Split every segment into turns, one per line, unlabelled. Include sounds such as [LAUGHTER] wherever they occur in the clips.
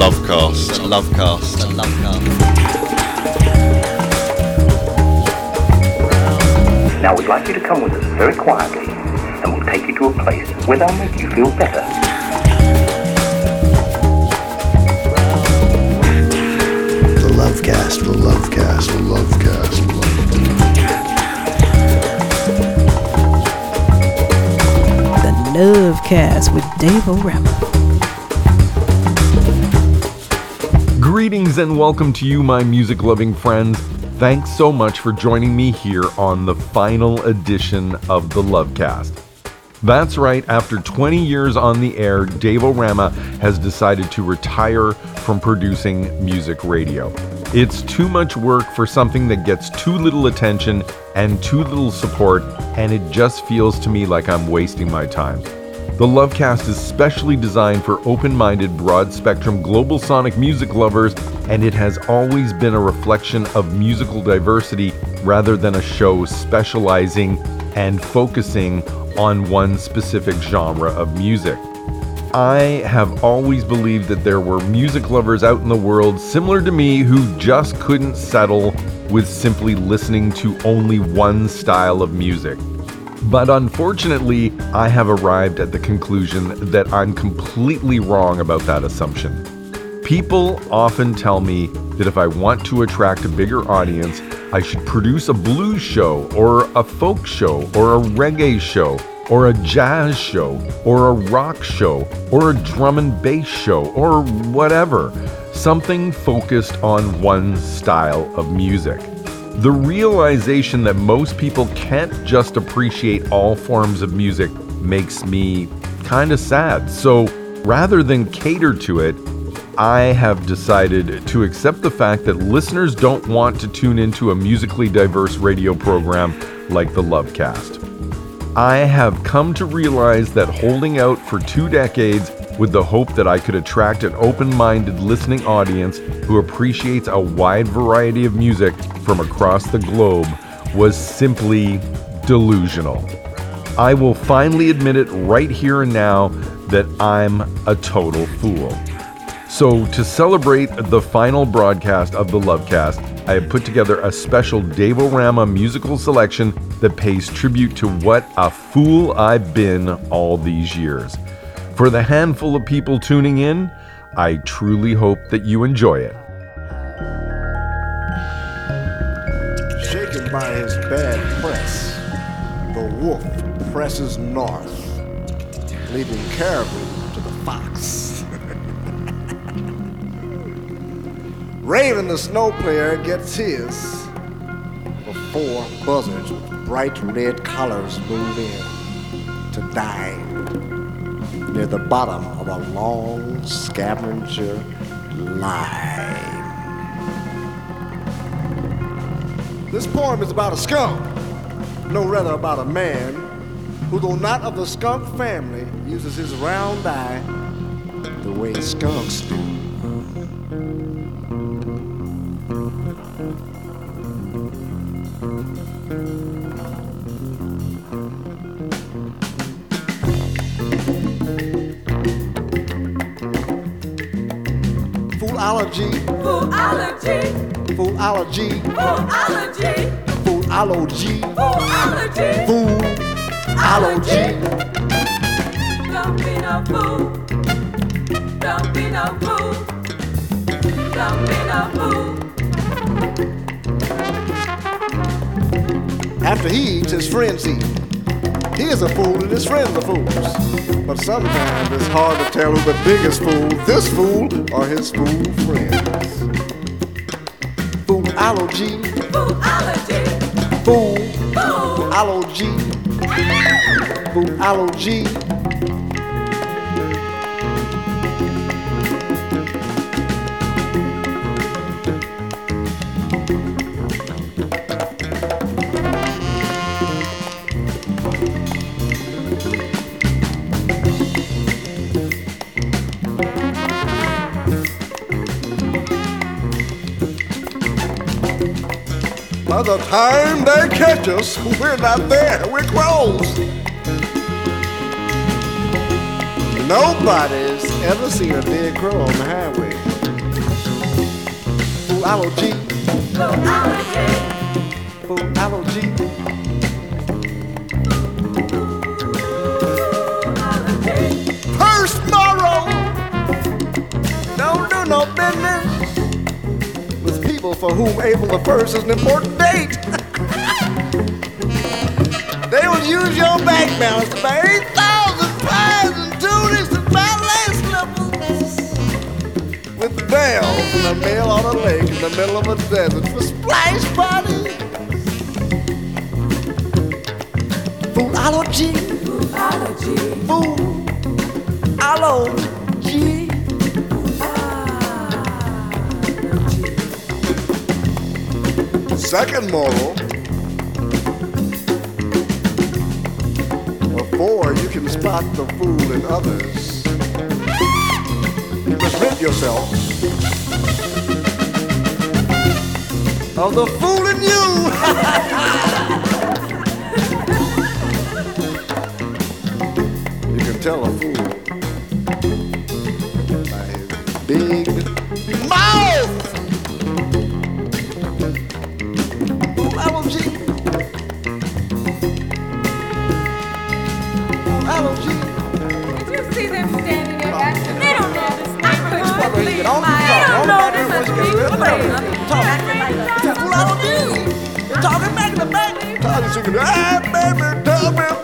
Lovecast. The Lovecast. The Lovecast.
Now we'd like you to come with us very quietly, and we'll take you to a place where they'll make you feel better.
The Lovecast, the Lovecast, the Lovecast. The Lovecast.
The Lovecast with Dave O'Rama.
Greetings and welcome to you, my music loving friends. Thanks so much for joining me here on the final edition of the Lovecast. That's right, after 20 years on the air, Dave O'Rama has decided to retire from producing music radio. It's too much work for something that gets too little attention and too little support, and it just feels to me like I'm wasting my time. The Lovecast is specially designed for open minded, broad spectrum global sonic music lovers, and it has always been a reflection of musical diversity rather than a show specializing and focusing on one specific genre of music. I have always believed that there were music lovers out in the world similar to me who just couldn't settle with simply listening to only one style of music. But unfortunately, I have arrived at the conclusion that I'm completely wrong about that assumption. People often tell me that if I want to attract a bigger audience, I should produce a blues show, or a folk show, or a reggae show, or a jazz show, or a rock show, or a drum and bass show, or whatever. Something focused on one style of music. The realization that most people can't just appreciate all forms of music makes me kind of sad. So rather than cater to it, I have decided to accept the fact that listeners don't want to tune into a musically diverse radio program like the Lovecast. I have come to realize that holding out for two decades with the hope that I could attract an open minded listening audience who appreciates a wide variety of music from across the globe was simply delusional. I will finally admit it right here and now that I'm a total fool. So, to celebrate the final broadcast of the Lovecast, I have put together a special Dave O'Rama musical selection that pays tribute to what a fool I've been all these years. For the handful of people tuning in, I truly hope that you enjoy it.
Shaken by his bad press, the wolf presses north, leaving caribou to the fox. Raven the snow player gets his before buzzards with bright red collars move in to dine near the bottom of a long scavenger line. This poem is about a skunk, no rather about a man who, though not of the skunk family, uses his round eye the way skunks do. Foolology,
Foolology,
foolology,
foolology,
foolology,
foolology,
foolology.
Don't be no fool. Don't be no fool. Don't be no fool.
After he eats, his friends eat. He is a fool and his friends are fools. But sometimes it's hard to tell who the biggest fool, this fool or his fool friends. Foolology,
Foolology,
fool,
fool.
ology, foolology. the time they catch us, we're not there. We're closed. Nobody's ever seen a dead crow on the highway. Fool, I G. Fool, I G. for whom April the 1st is an important date. [LAUGHS] they will use your bank balance to buy 8,000 pies and tulips and ballet slippers with bells in the mail on a lake in the middle of a desert for splash party. Foolology.
Foolology.
Foolology. Second moral. Before you can spot the fool in others, you must rid yourself of the fool in you. [LAUGHS] you can tell a fool singing, hey baby, tell me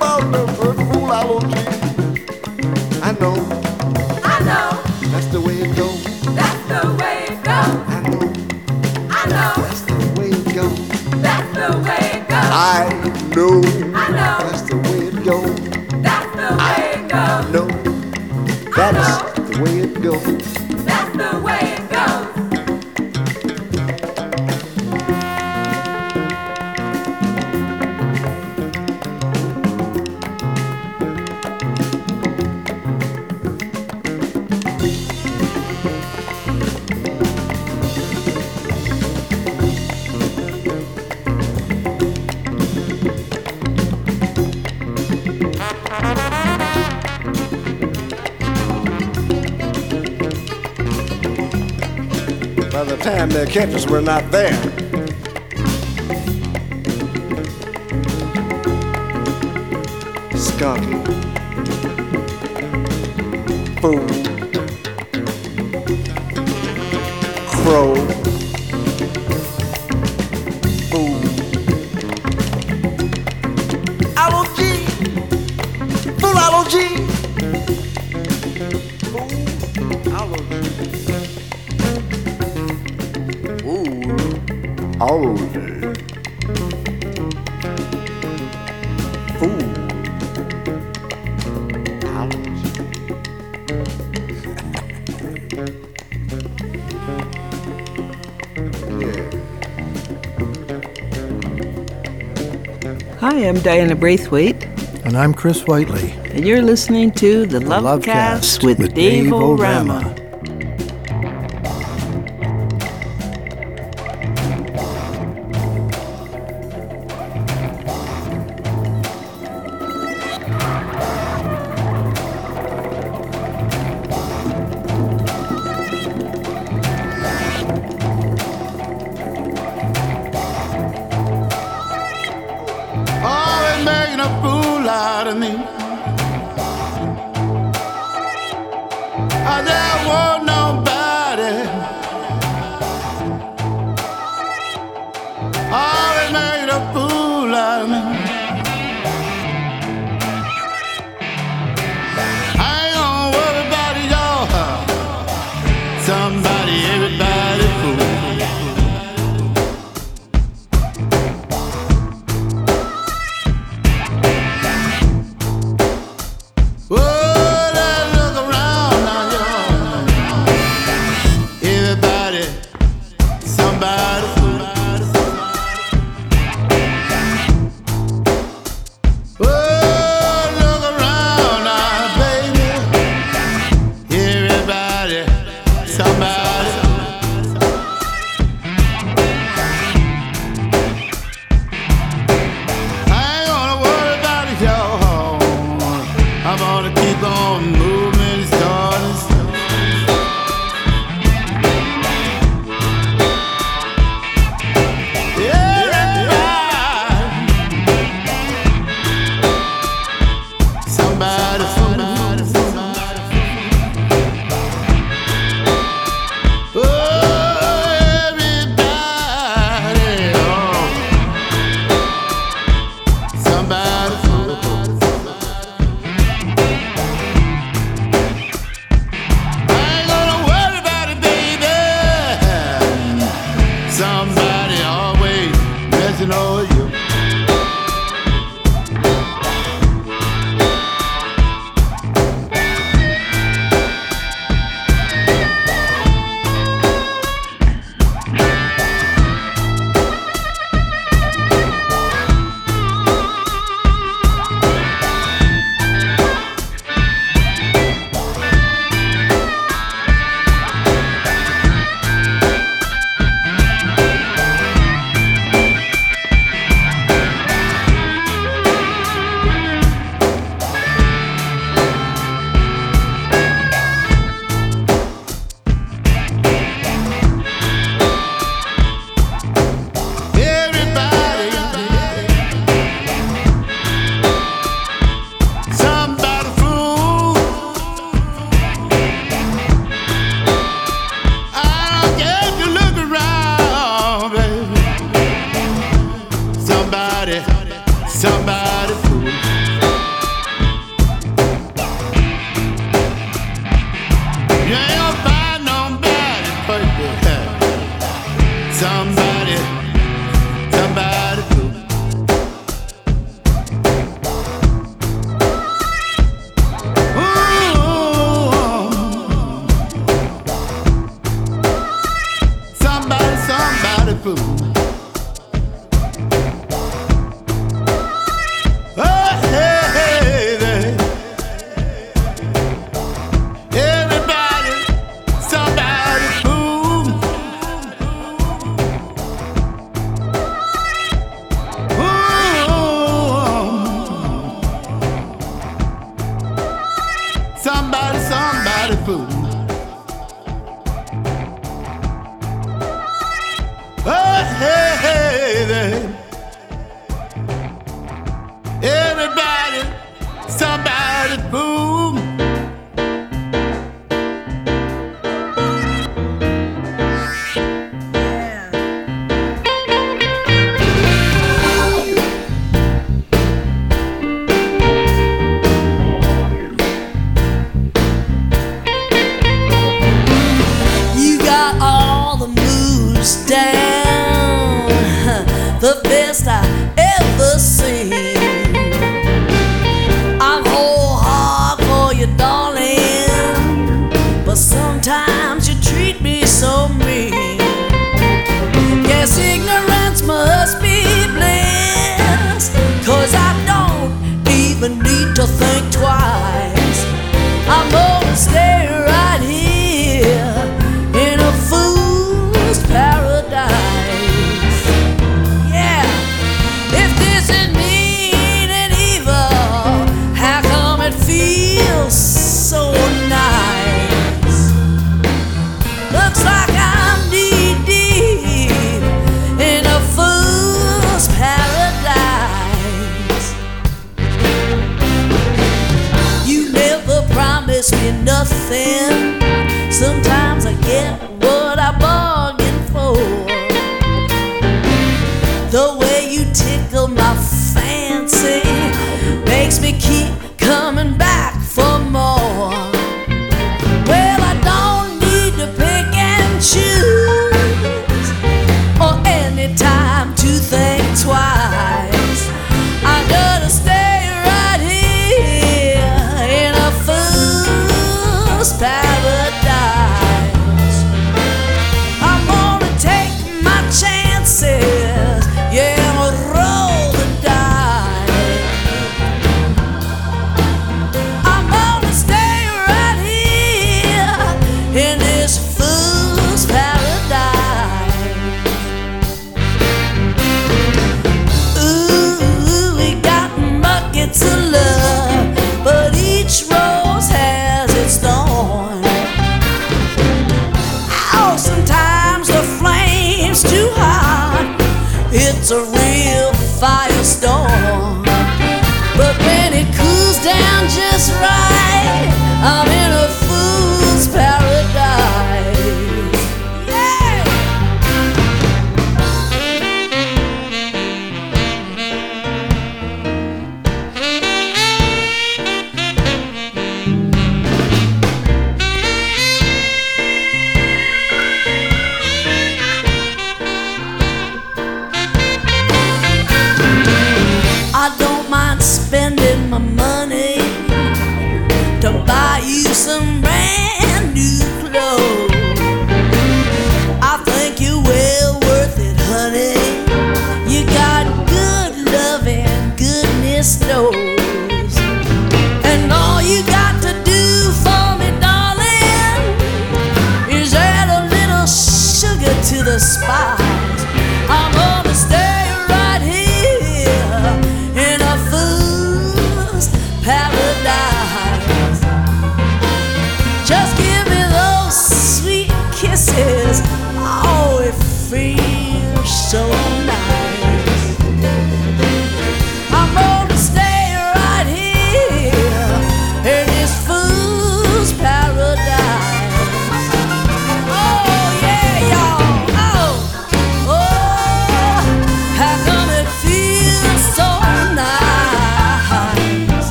the time they catch us, we're not there. Skunky. Fool. Crow.
Hi, I'm Diana Braithwaite,
And I'm Chris Whiteley.
and you're listening to The Lovecast with, Dave O'Rama.
always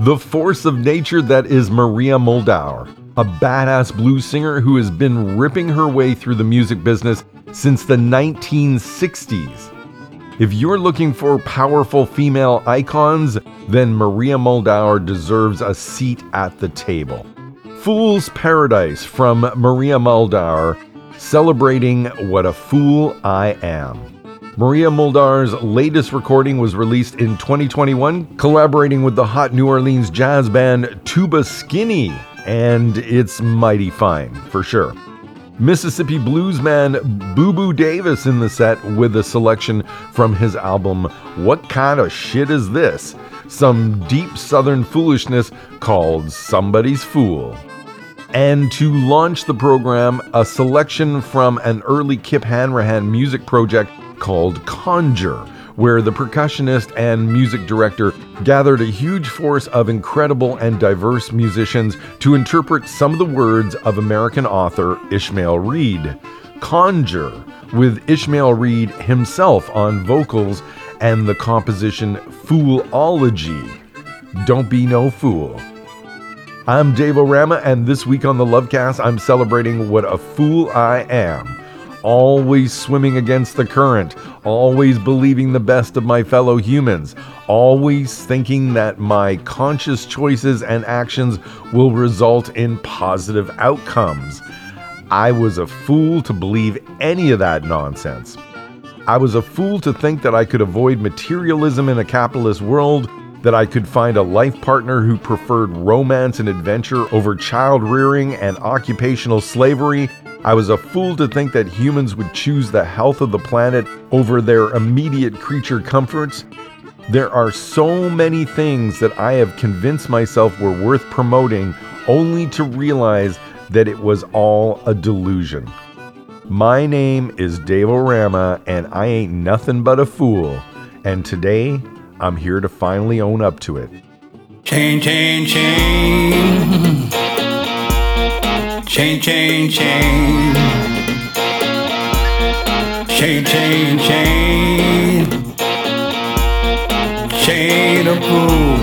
The
force of nature that is Maria Muldaur, a badass blues singer who has been ripping her way through the music business since the 1960s. If you're looking for powerful female icons, then Maria Muldaur deserves a seat at the table. Fool's Paradise from Maria Muldaur, celebrating what a fool I am. Maria Muldaur's latest recording was released in 2021, collaborating with the hot New Orleans jazz band Tuba Skinny, and it's mighty fine, for sure. Mississippi bluesman Boo Boo Davis in the set with a selection from his album What Kind of Shit Is This? Some deep southern foolishness called Somebody's Fool. And to launch the program, a selection from an early Kip Hanrahan music project called Conjure, where the percussionist and music director gathered a huge force of incredible and diverse musicians to interpret some of the words of American author Ishmael Reed. Conjure, with Ishmael Reed himself on vocals and the composition Foolology. Don't be no fool. I'm Dave O'Rama, and this week on the Lovecast, I'm celebrating what a fool I am always swimming against the current, always believing the best of my fellow humans, always thinking that my conscious choices and actions will result in positive outcomes. I was a fool to believe any of that nonsense. I was a fool to think that I could avoid materialism in a capitalist world, that I could find a life partner who preferred romance and adventure over child rearing and occupational slavery, I was a fool to think that humans would choose the health of the planet over their immediate creature comforts. There are so many things that I have convinced myself were worth promoting only to realize that it was all a delusion. My name is Dave O'Rama, and I ain't nothing but a fool. And today, I'm here to finally own up to it.
Chain, chain, chain. Chain, chain, chain. Chain, chain, chain. Chain of gold.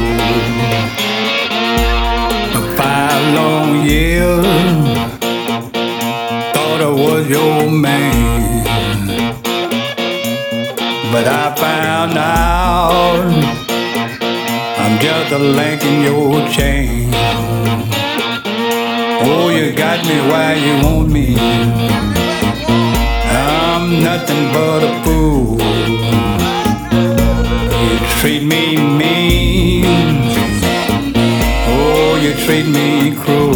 For five long years, thought I was your man. But I found out I'm just a link in your chain. Oh, you got me why you want me. I'm nothing but a fool. You treat me mean. Oh, you treat me cruel.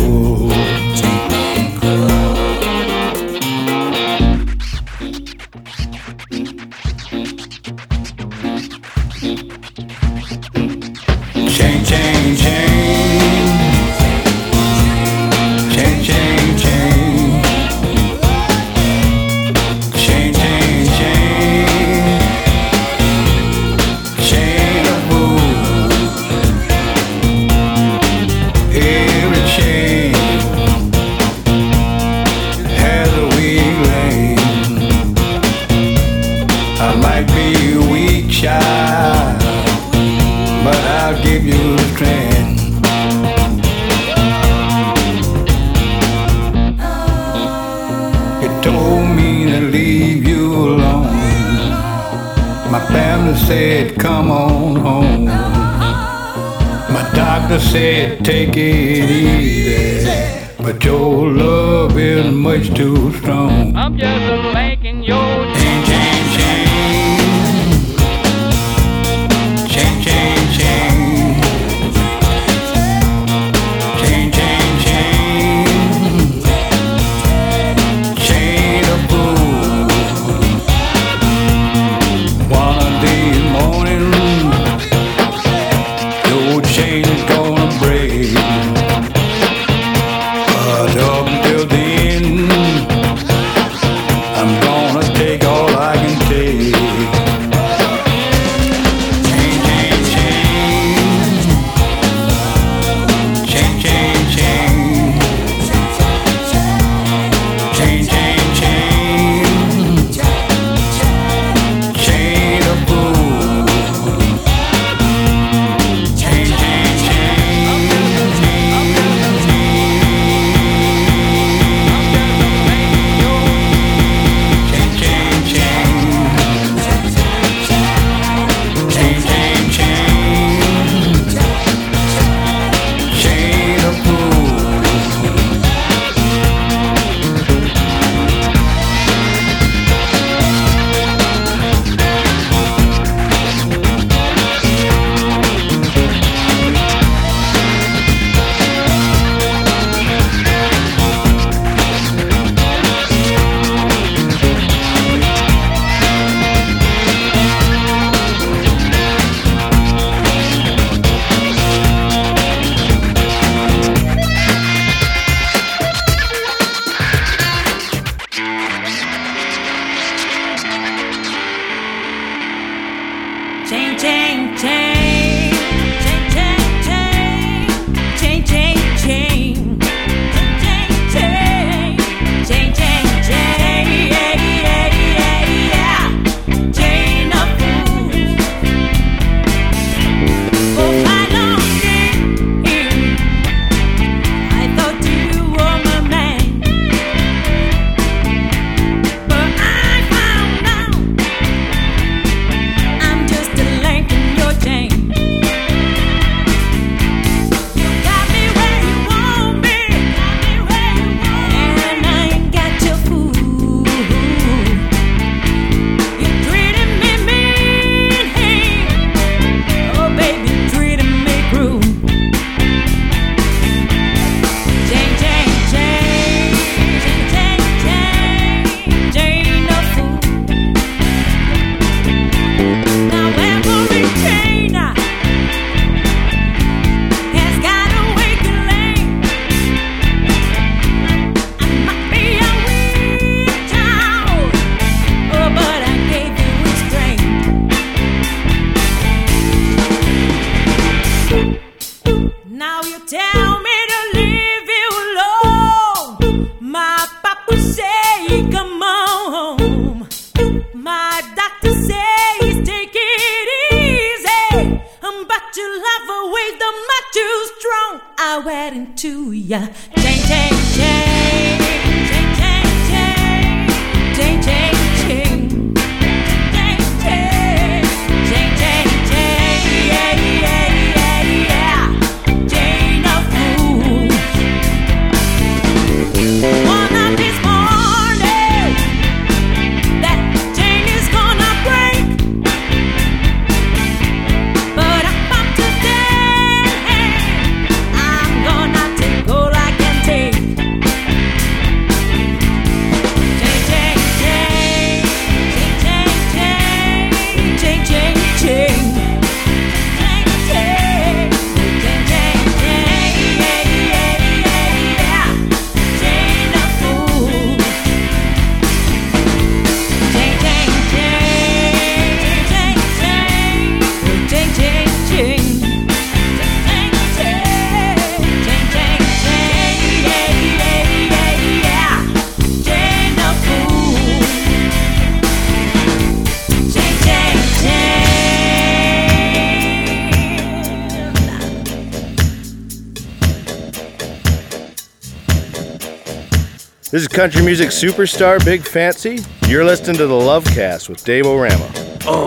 country music superstar Big Fancy. You're listening to the Love Cast with Dave O'Rama. Oh.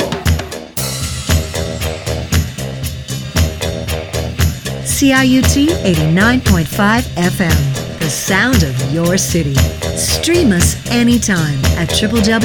CIUT 89.5 FM, the sound of your city. Stream us anytime at www.ciut.fm.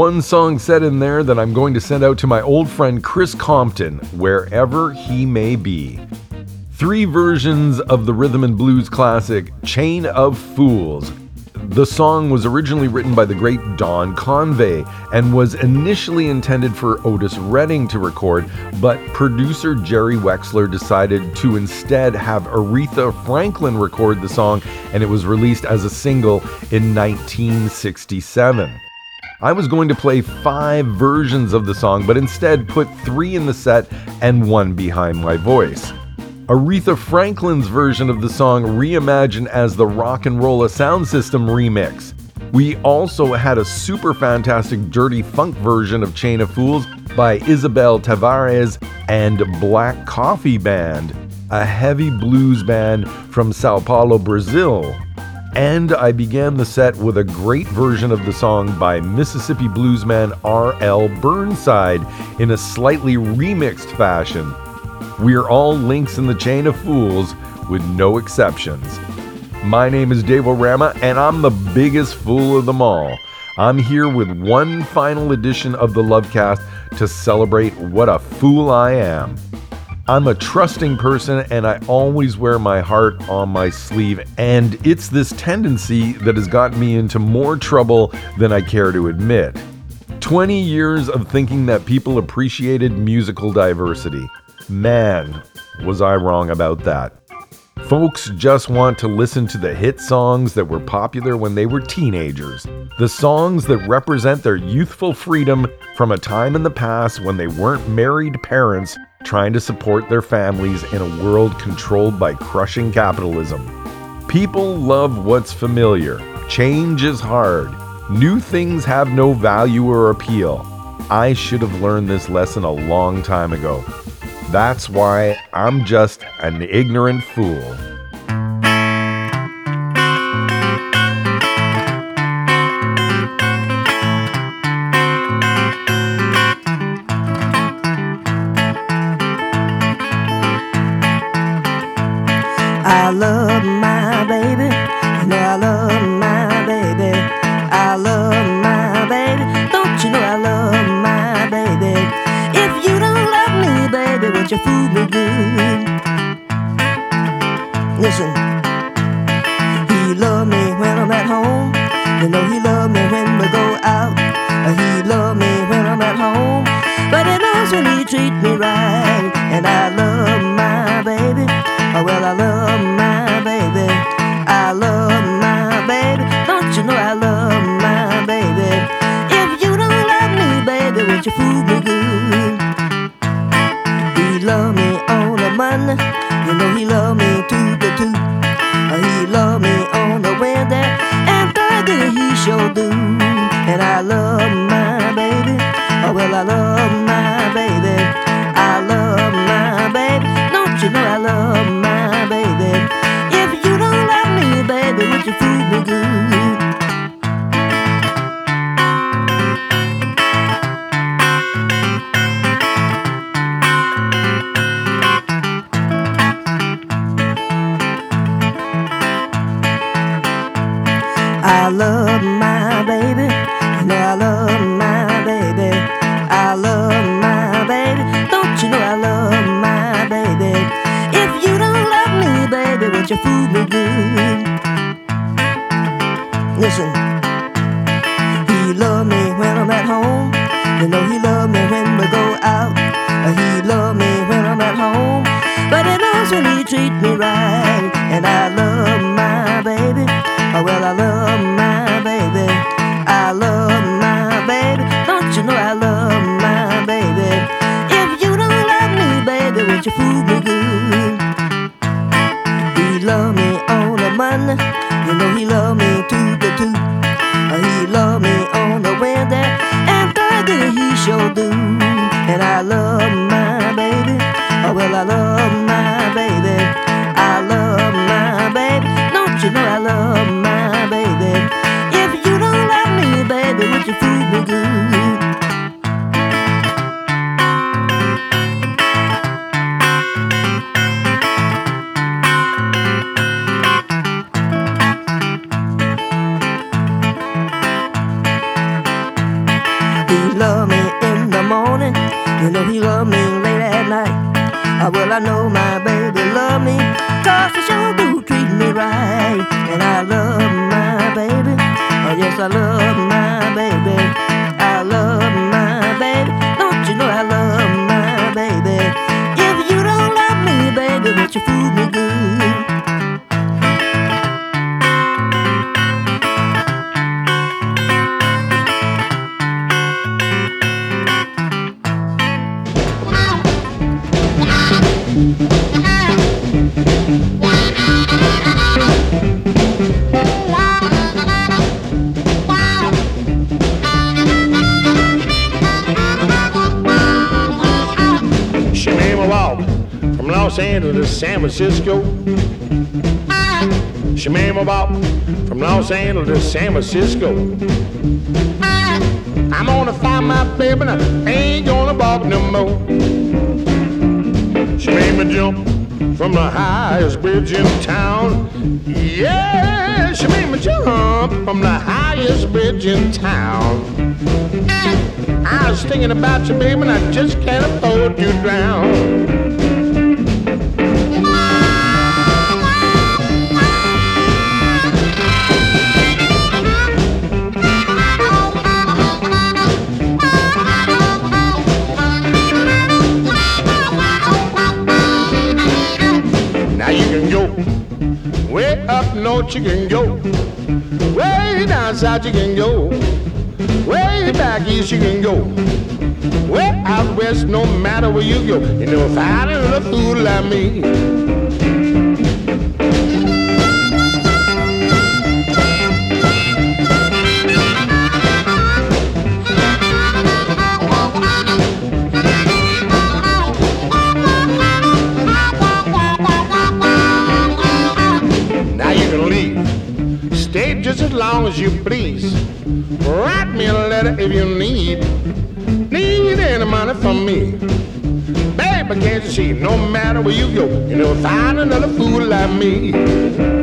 one song set in there that I'm going to send out to my old friend Chris Compton, wherever he may be. Three versions of the rhythm and blues classic Chain of Fools. The song was originally written by the great Don Covay and was initially intended for Otis Redding to record, but producer Jerry Wexler decided to instead have Aretha Franklin record the song, and it was released as a single in 1967. I was going to play five versions of the song, but instead put three in the set and one behind my voice. Aretha Franklin's version of the song reimagined as the RocknRolla Soundsystem remix. We also had a super fantastic dirty funk version of Chain of Fools by Isabel Tavares and Black Coffee Band, a heavy blues band from Sao Paulo, Brazil. And I began the set with a great version of the song by Mississippi bluesman R.L. Burnside in a slightly remixed fashion. We're all links in the chain of fools with no exceptions. My name is Dave O'Rama, and I'm the biggest fool of them all. I'm here with one final edition of the Lovecast to celebrate what a fool I am. I'm a trusting person and I always wear my heart on my sleeve, and it's this tendency that has gotten me into more trouble than I care to admit. 20 years of thinking that people appreciated musical diversity. Man, was I wrong about that. Folks just want to listen to the hit songs that were popular when they were teenagers, the songs that represent their youthful freedom from a time in the past when they weren't married parents trying to support their families in a world controlled by crushing capitalism. People love what's familiar. Change is hard. New things have no value or appeal. I should have learned this lesson a long time ago. That's why I'm just an ignorant fool.
He treat me right. And I love my baby. Oh, well, I love my baby. I love my baby. Don't you know I love my baby? If you don't love me, baby, would you fool me good? He love me on the money. You know he love me to the two. He love me on the weather. And Thursday he sure do. And I love my baby. Oh, well, I love my baby. You know I love my baby? If you don't love me, baby, would you fool me good?
Francisco. Shamima Bop from Los Angeles to San Francisco. I'm gonna find my baby and I ain't gonna balk no more. She made me jump from the highest bridge in town. Yeah, she made me jump from the highest bridge in town. I was thinking about you, baby, and I just can't afford to drown. you can go. Way down south you can go. Way back east you can go. Way out west, no matter where you go. You know, if I didn't look fool like me. you please. Write me a letter if you need, need any money from me. Baby, can't you see? No matter where you go, you'll find another fool like me.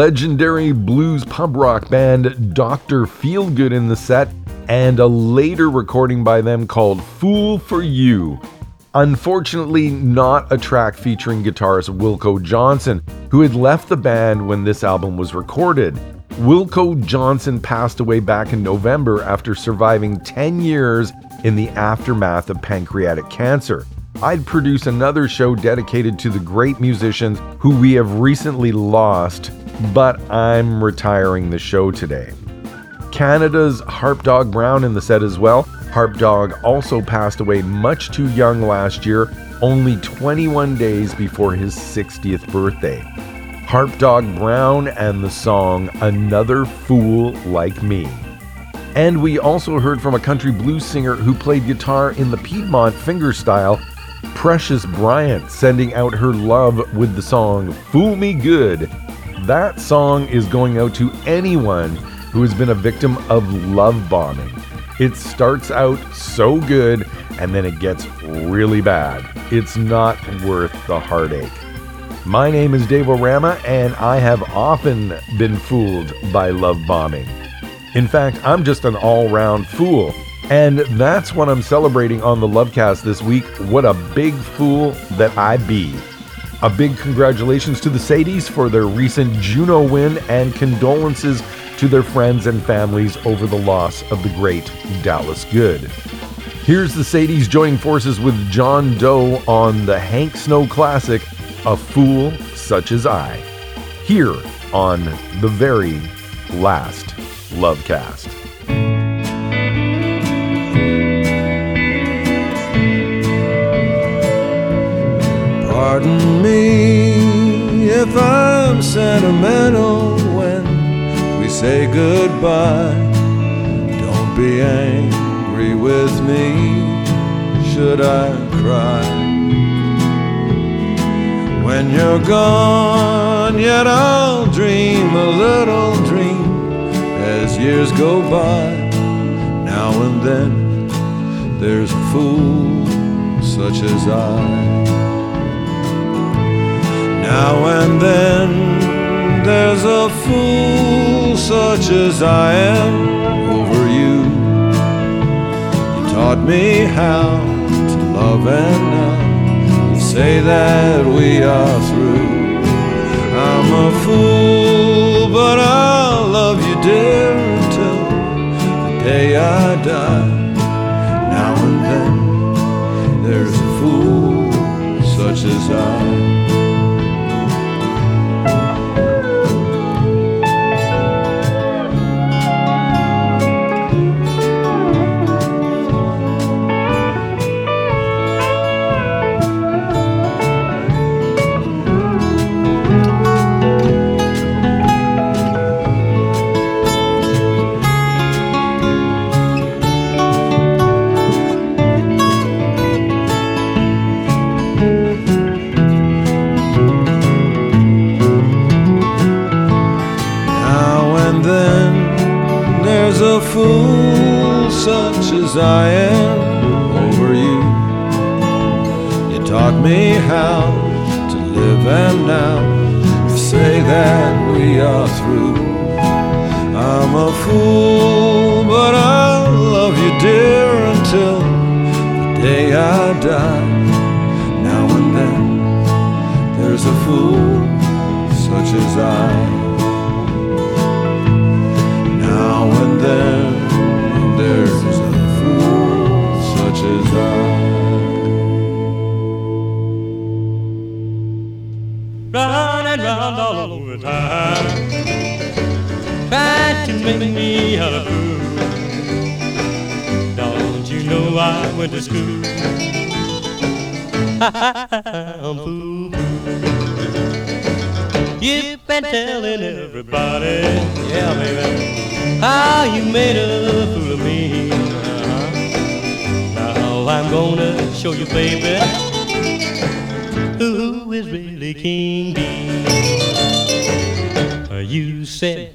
Legendary blues pub rock band Dr. Feelgood in the set, and a later recording by them called Fool for You. Unfortunately, not a track featuring guitarist Wilko Johnson, who had left the band when this album was recorded. Wilko Johnson passed away back in November after surviving 10 years in the aftermath of pancreatic cancer. I'd produce another show dedicated to the great musicians who we have recently lost, but I'm retiring the show today. Canada's Harpdog Brown in the set as well. Harpdog also passed away much too young last year, only 21 days before his 60th birthday. Harpdog Brown and the song Another Fool Like Me. And we also heard from a country blues singer who played guitar in the Piedmont fingerstyle, Precious Bryant, sending out her love with the song Fool Me Good. That song is going out to anyone who has been a victim of love bombing. It starts out so good and then it gets really bad. It's not worth the heartache. My name is Dave O'Rama, and I have often been fooled by love bombing. In fact, I'm just an all round fool. And that's what I'm celebrating on the Lovecast this week. What a big fool that I be. A big congratulations to the Sadies for their recent Juno win and condolences to their friends and families over the loss of the great Dallas Good. Here's the Sadies joining forces with John Doe on the Hank Snow classic, A Fool Such as I, here on the very last Lovecast.
If I'm sentimental when we say goodbye. Don't be angry with me, should I cry? When you're gone, yet I'll dream a little dream as years go by. Now and then, there's a fool such as I. Now and then there's a fool such as I am over you. You taught me how to love and now you say that we are through. I'm a fool, but I'll love you dear until the day I die. Now and then there's a fool such as I. as I am over you. You taught me how to live, and now you say that we are through. I'm a fool, but I'll love you, dear, until the day I die. Now and then, there's a fool such as I.
Now and then I went to school? I'm fool. You've been telling everybody, yeah, baby, how you made a fool of me. Uh-huh. Now I'm gonna show you, baby, who is really King Bee. Uh, You said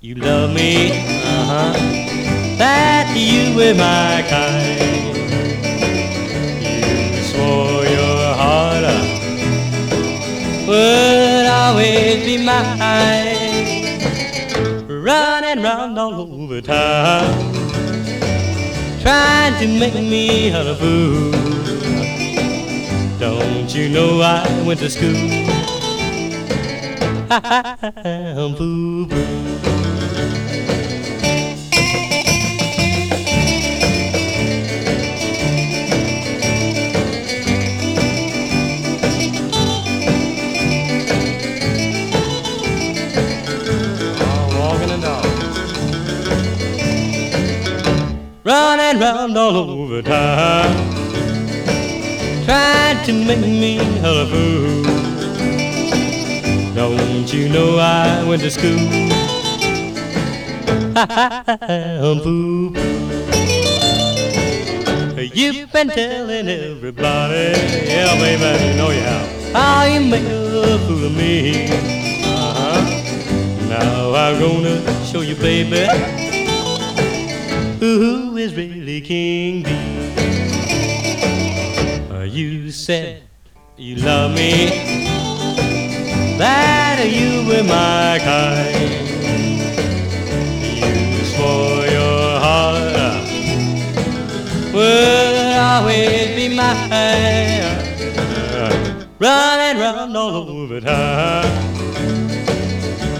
you love me, uh-huh, that you were my kind. Running round all over town, trying to make me a fool. Don't you know I went to school? [LAUGHS] boo boo. Round all over town, trying to make me a fool. Don't you know I went to school? boo boo. You've been telling everybody, yeah, baby, know you have. How you made a fool of me. Uh-huh. Now I'm gonna show you, baby, who is really King Bee. Uh, You said you love me, that you were my kind. You swore your heart would always be mine. Running round all over town,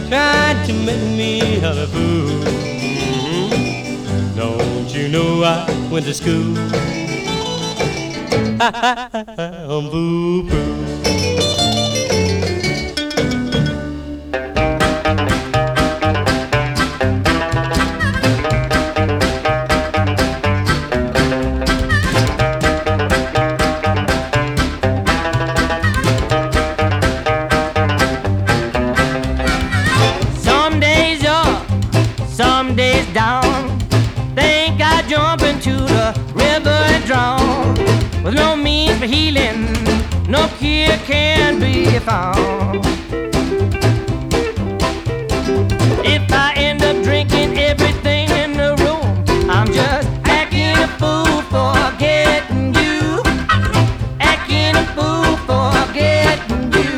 trying to make me a fool. You know I went to school? [LAUGHS]
Ha ha ha! boo boo. Found. If I end up drinking everything in the room, I'm just acting a fool for getting you. Acting a fool for getting you.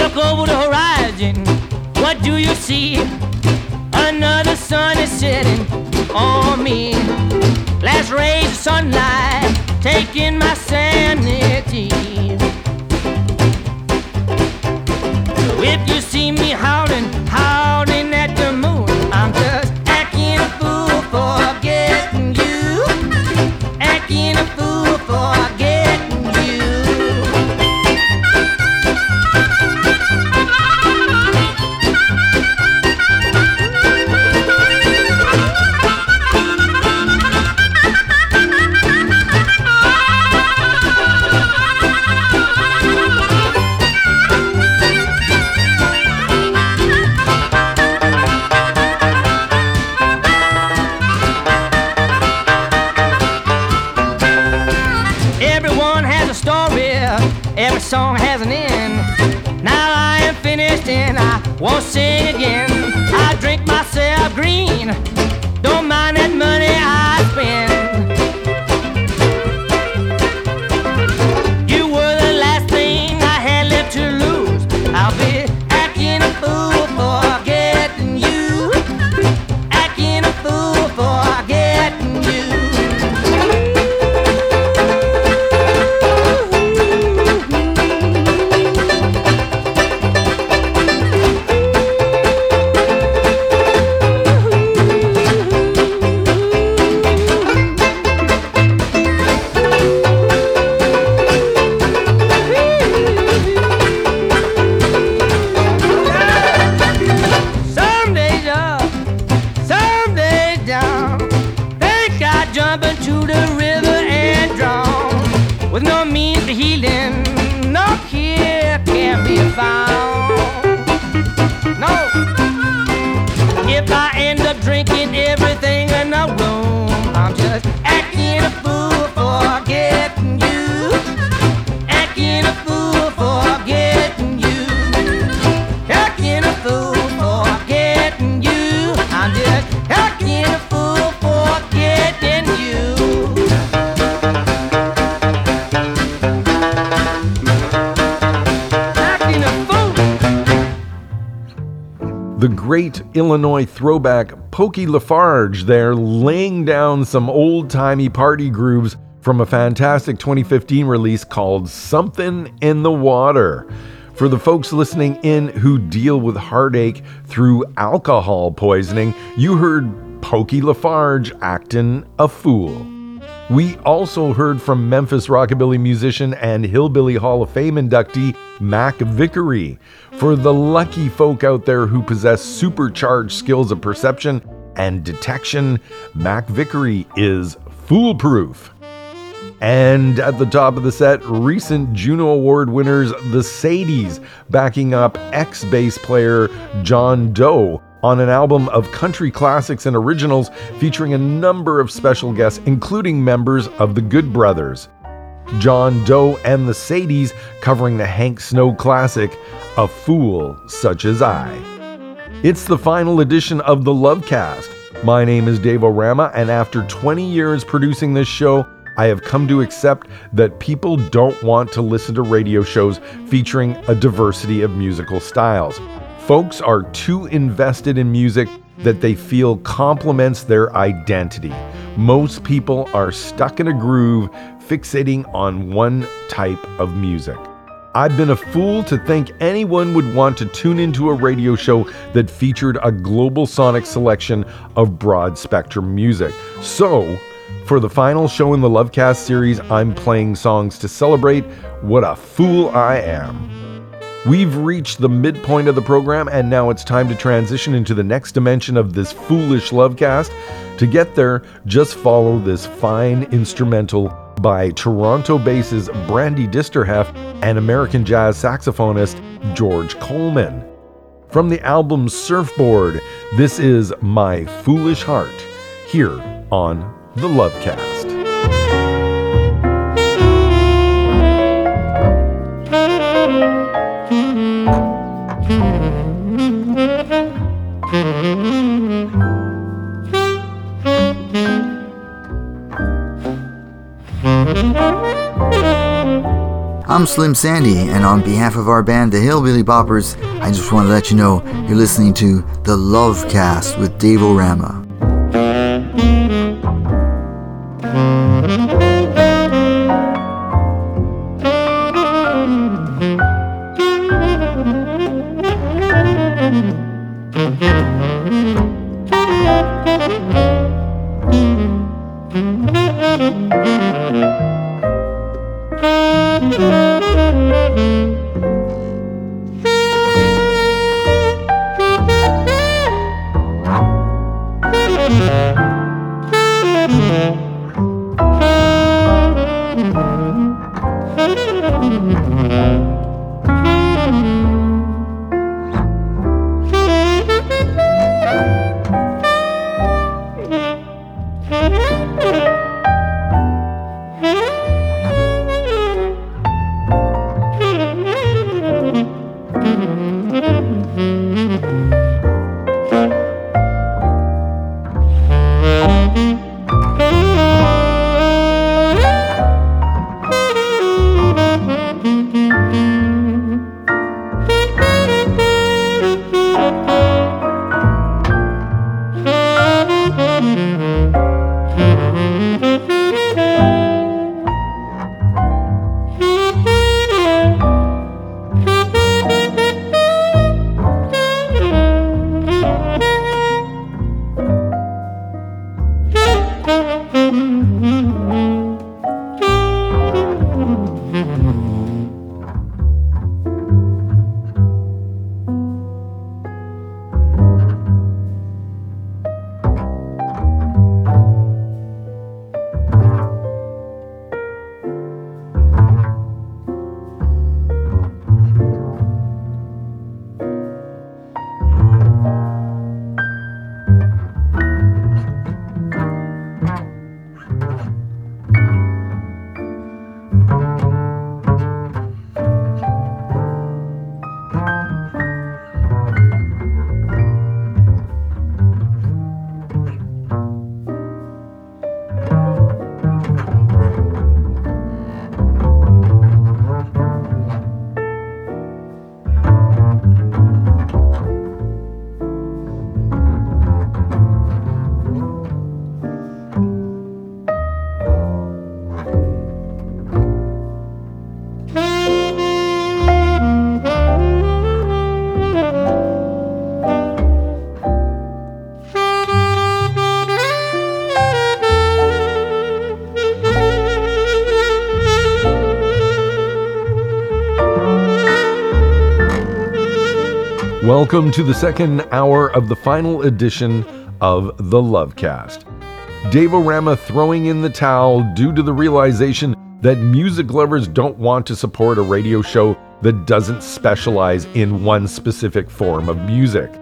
Look over the horizon. What do you see? Another sun is setting on me. Last rays of sunlight taking my sanity.
Illinois throwback Pokey Lafarge there laying down some old timey party grooves from a fantastic 2015 release called Something in the Water. For the folks listening in who deal with heartache through alcohol poisoning, you heard Pokey Lafarge acting a fool. We also heard from Memphis rockabilly musician and Hillbilly Hall of Fame inductee Mack Vickery. For the lucky folk out there who possess supercharged skills of perception and detection, Mack Vickery is foolproof. And at the top of the set, recent Juno Award winners the Sadies backing up X bass player John Doe on an album of country classics and originals featuring a number of special guests, including members of the Good Brothers. John Doe and the Sadies covering the Hank Snow classic, A Fool Such as I. It's the final edition of the Lovecast. My name is Dave O'Rama, and after 20 years producing this show, I have come to accept that people don't want to listen to radio shows featuring a diversity of musical styles. Folks are too invested in music that they feel complements their identity. Most people are stuck in a groove, fixating on one type of music. I've been a fool to think anyone would want to tune into a radio show that featured a global sonic selection of broad spectrum music. So, for the final show in the Lovecast series, I'm playing songs to celebrate what a fool I am. We've reached the midpoint of the program, and now it's time to transition into the next dimension of this foolish Lovecast. To get there, just follow this fine instrumental by Toronto basses Brandi Disterheft and American jazz saxophonist George Coleman. From the album Surfboard, this is My Foolish Heart, here on the Lovecast.
I'm Slim Sandy, and on behalf of our band, the Hillbilly Boppers, I just want to let you know you're listening to the Love Cast with Dave O'Rama.
Welcome to the second hour of the final edition of the Lovecast. Dave Rama throwing in the towel due to the realization that music lovers don't want to support a radio show that doesn't specialize in one specific form of music.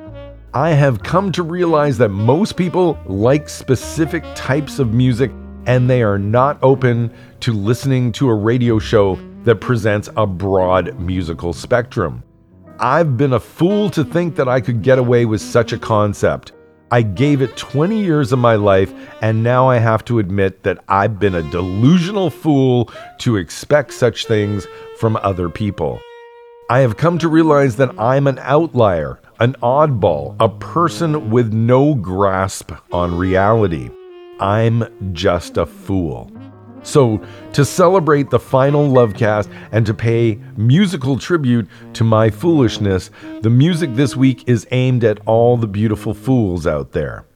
I have come to realize that most people like specific types of music and they are not open to listening to a radio show that presents a broad musical spectrum. I've been a fool to think that I could get away with such a concept. I gave it 20 years of my life, and now I have to admit that I've been a delusional fool to expect such things from other people. I have come to realize that I'm an outlier, an oddball, a person with no grasp on reality. I'm just a fool. So, to celebrate the final Lovecast and to pay musical tribute to my foolishness, the music this week is aimed at all the beautiful fools out there.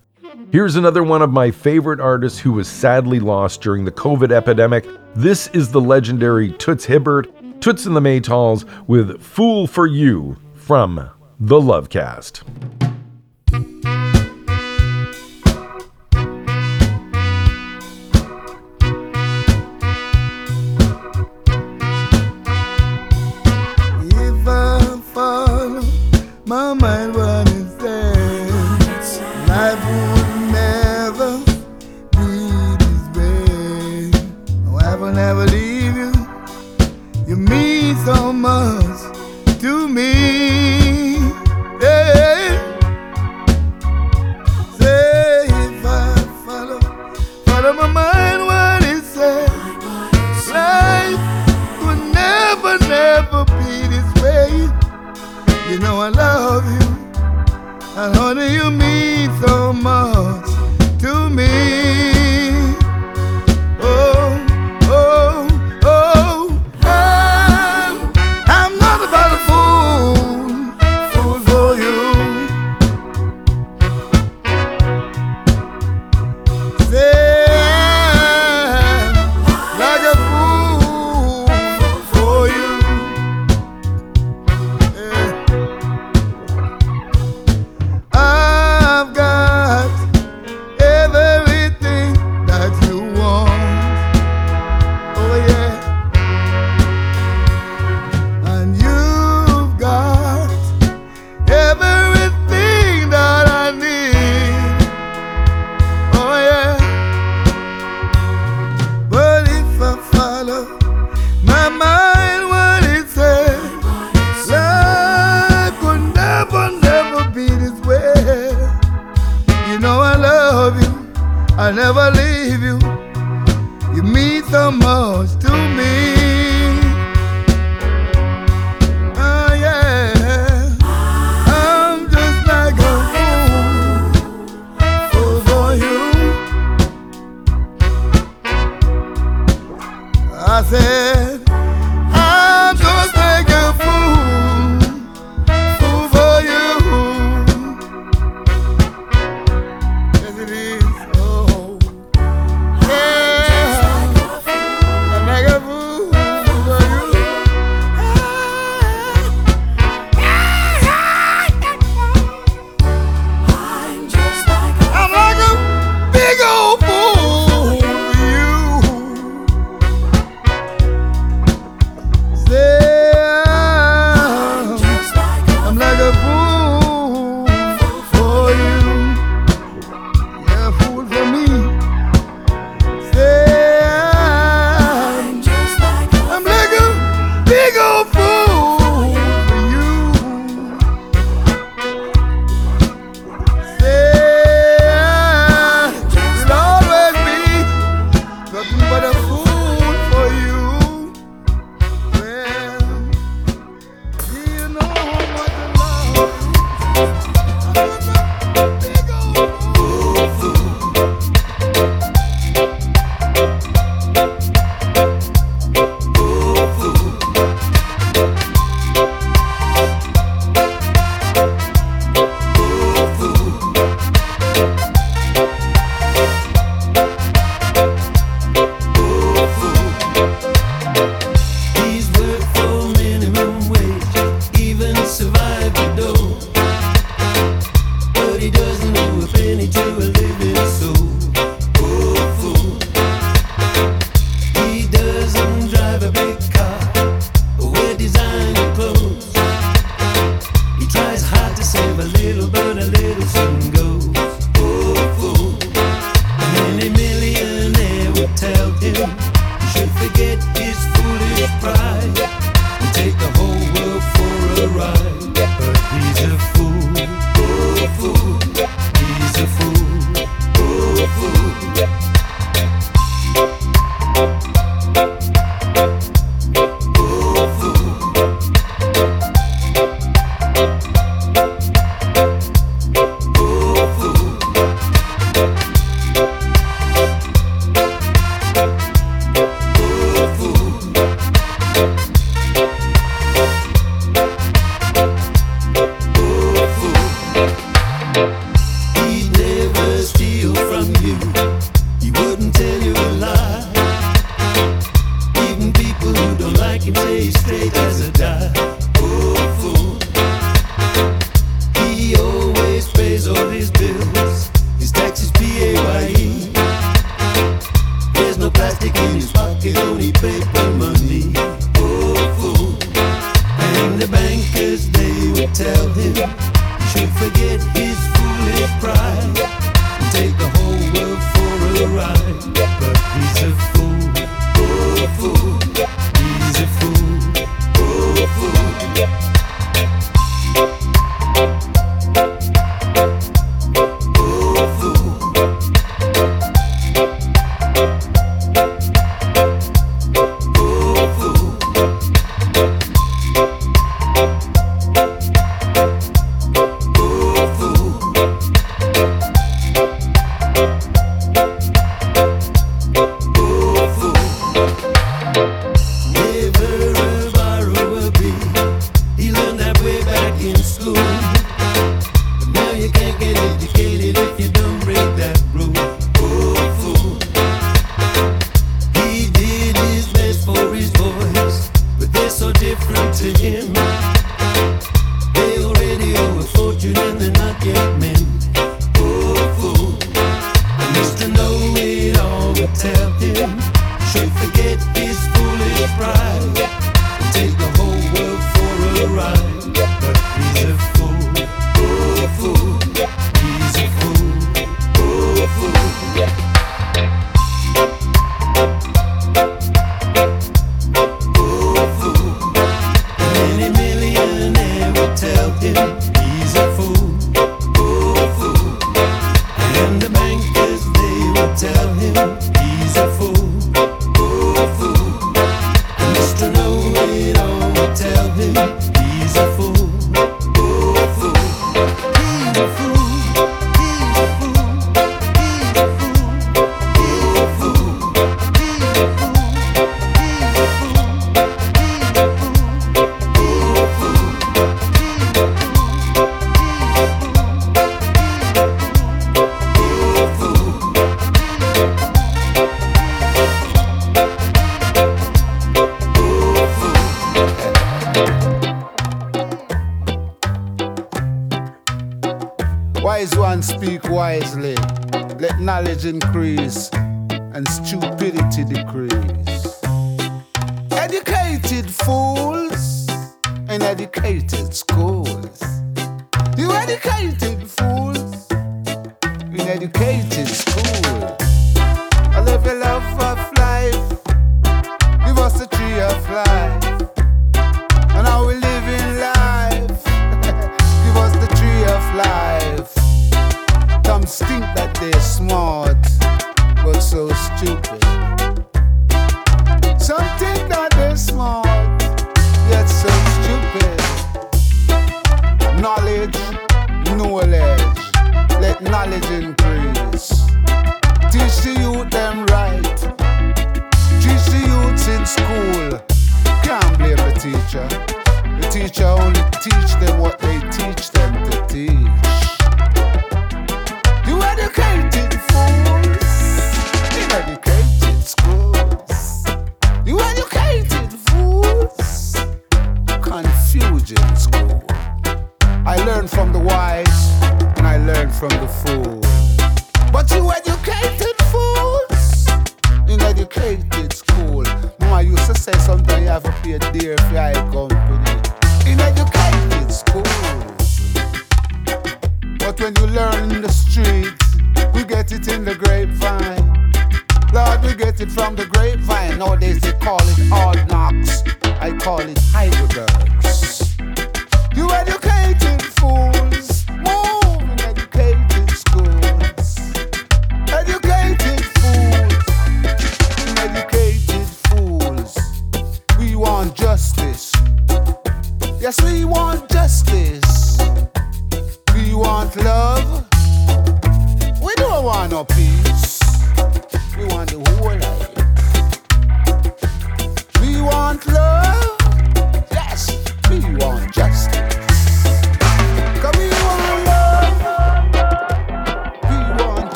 Here's another one of my favorite artists who was sadly lost during the COVID epidemic. This is the legendary Toots Hibbert, Toots and the Maytals, with Fool for You from the Lovecast.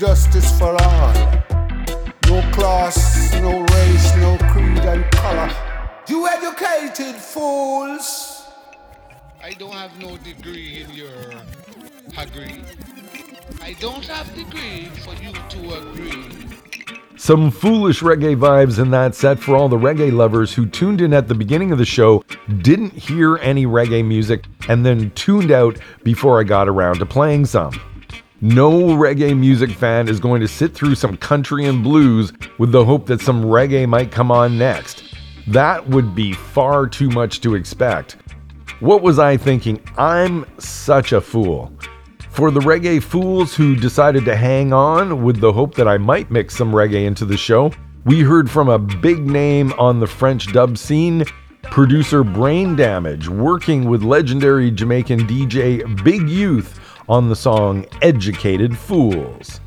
Justice for all. No class, no race, no creed and color. You educated fools.
I don't have no degree in your agree. I don't have degree for you to agree.
Some foolish reggae vibes in that set for all the reggae lovers who tuned in at the beginning of the show, didn't hear any reggae music, and then tuned out before I got around to playing some. No reggae music fan is going to sit through some country and blues with the hope that some reggae might come on next. That would be far too much to expect. What was I thinking? I'm such a fool. For the reggae fools who decided to hang on with the hope that I might mix some reggae into the show, we heard from a big name on the French dub scene, producer Brain Damage, working with legendary Jamaican DJ Big Youth on the song Educated Fools.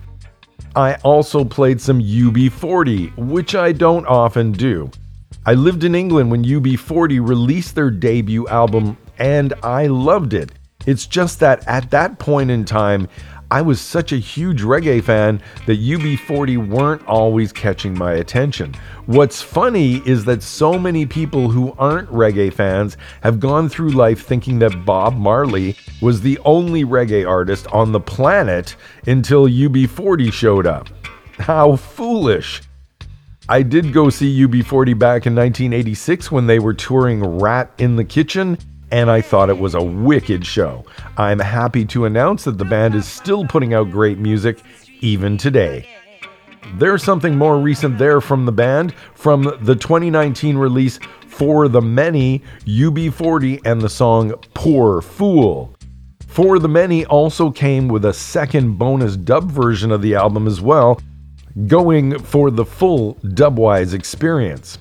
I also played some UB40, which I don't often do. I lived in England when UB40 released their debut album, and I loved it. It's just that at that point in time, I was such a huge reggae fan that UB40 weren't always catching my attention. What's funny is that so many people who aren't reggae fans have gone through life thinking that Bob Marley was the only reggae artist on the planet until UB40 showed up. How foolish! I did go see UB40 back in 1986 when they were touring Rat in the Kitchen, and I thought it was a wicked show. I'm happy to announce that the band is still putting out great music, even today. There's something more recent there from the band, from the 2019 release For the Many, UB40 and the song Poor Fool. For the Many also came with a second bonus dub version of the album as well, going for the full dubwise experience.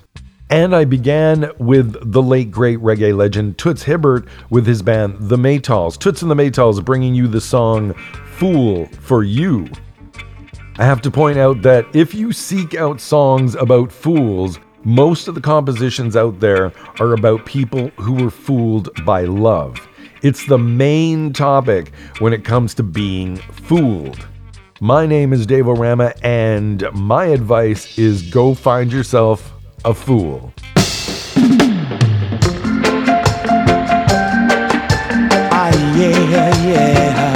And I began with the late great reggae legend Toots Hibbert with his band The Maytals. Toots and the Maytals bringing you the song Fool for You. I have to point out that if you seek out songs about fools, most of the compositions out there are about people who were fooled by love. It's the main topic when it comes to being fooled. My name is Dave O'Rama, and my advice is go find yourself a fool.
Ah, yeah, yeah.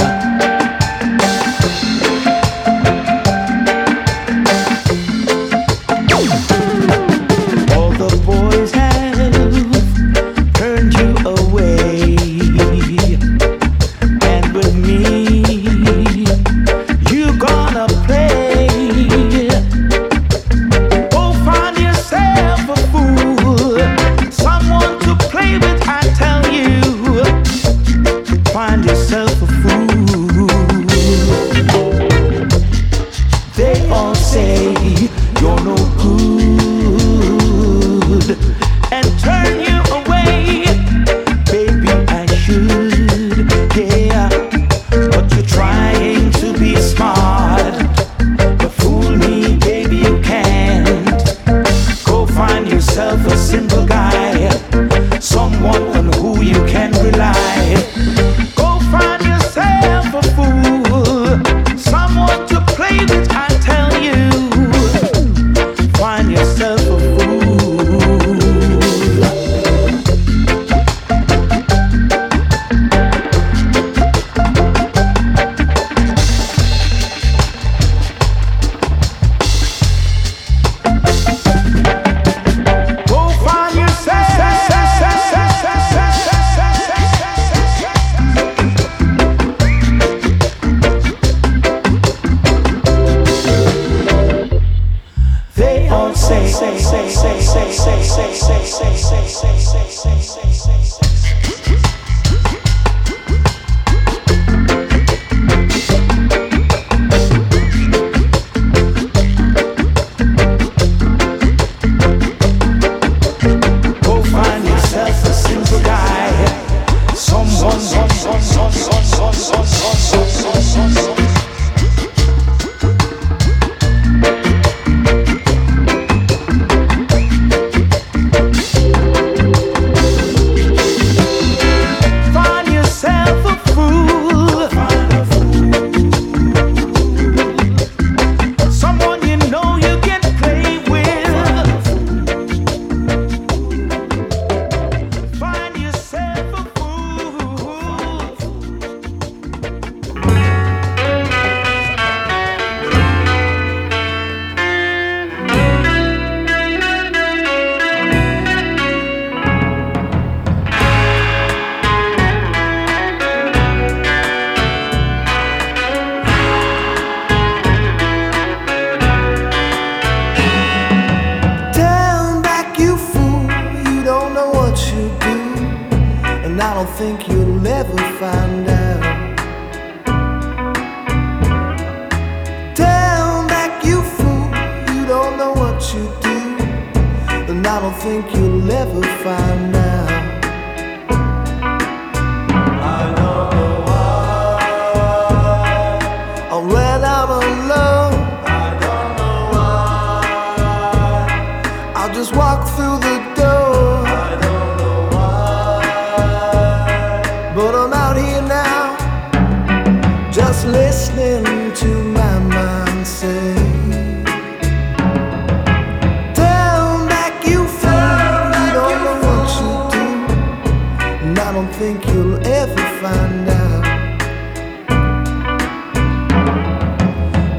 ever find out.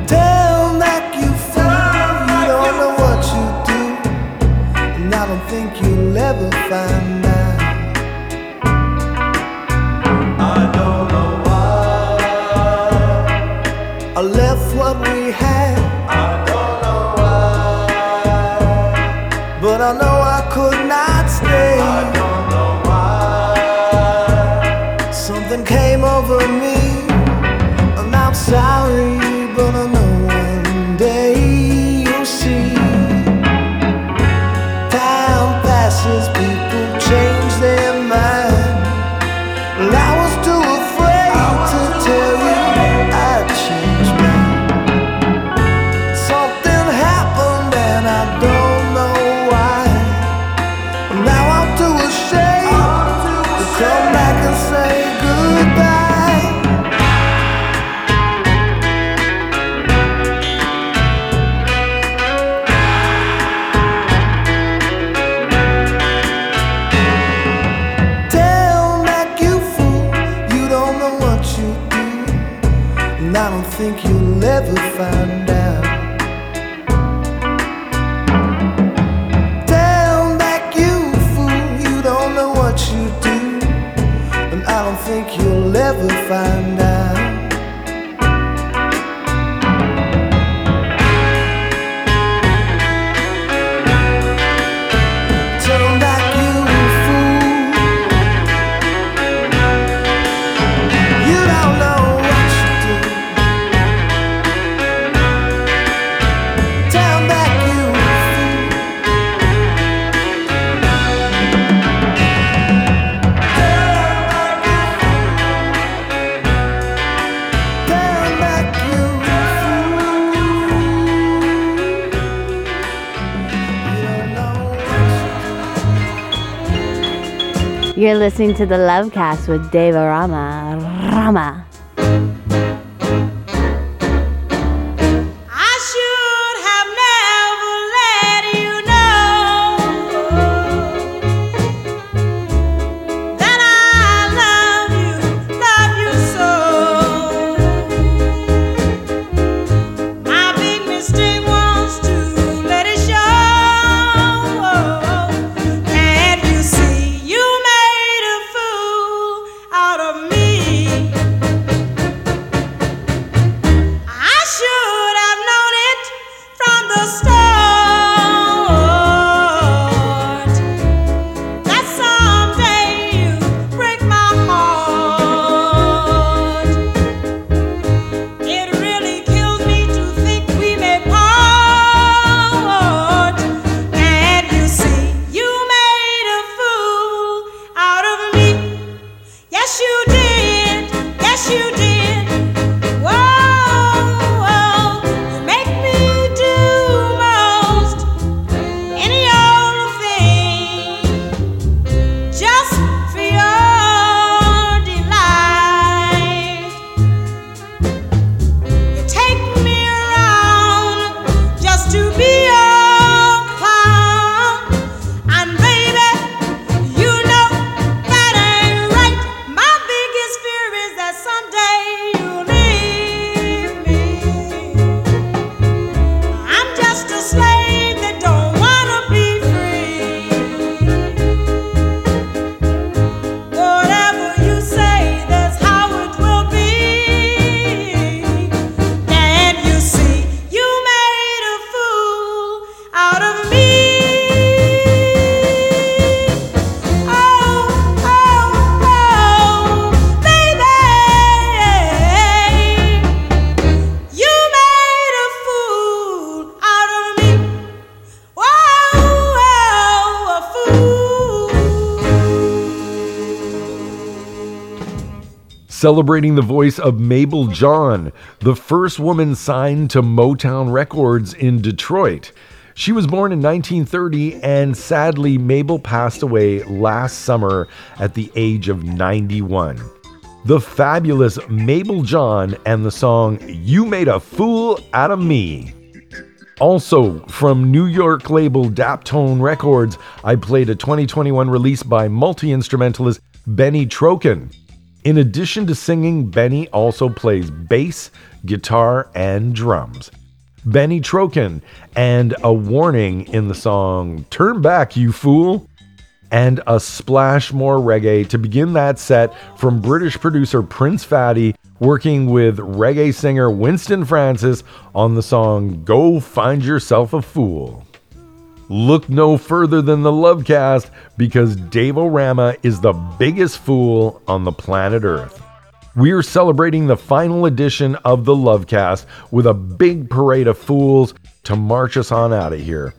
Tell Mac you fall, you don't know what you do, and I don't think you'll ever find out. I left what we had. I don't know why. But I know I
couldn't. listening to the Lovecast with Dave O'Rama. Rama.
Celebrating the voice of Mable John, the first woman signed to Motown Records in Detroit. She was born in 1930, and sadly, Mable passed away last summer at the age of 91. The fabulous Mable John and the song You Made a Fool Out of Me. Also, from New York label Daptone Records, I played a 2021 release by multi instrumentalist Benny Trokan. In addition to singing, Benny also plays bass, guitar, and drums. Benny Trokan and a warning in the song Turn Back, You Fool, and a splash more reggae to begin that set from British producer Prince Fatty working with reggae singer Winston Francis on the song Go Find Yourself a Fool. Look no further than the Lovecast because Dave Rama is the biggest fool on the planet Earth. We are celebrating the final edition of the Lovecast with a big parade of fools to march us on out of here.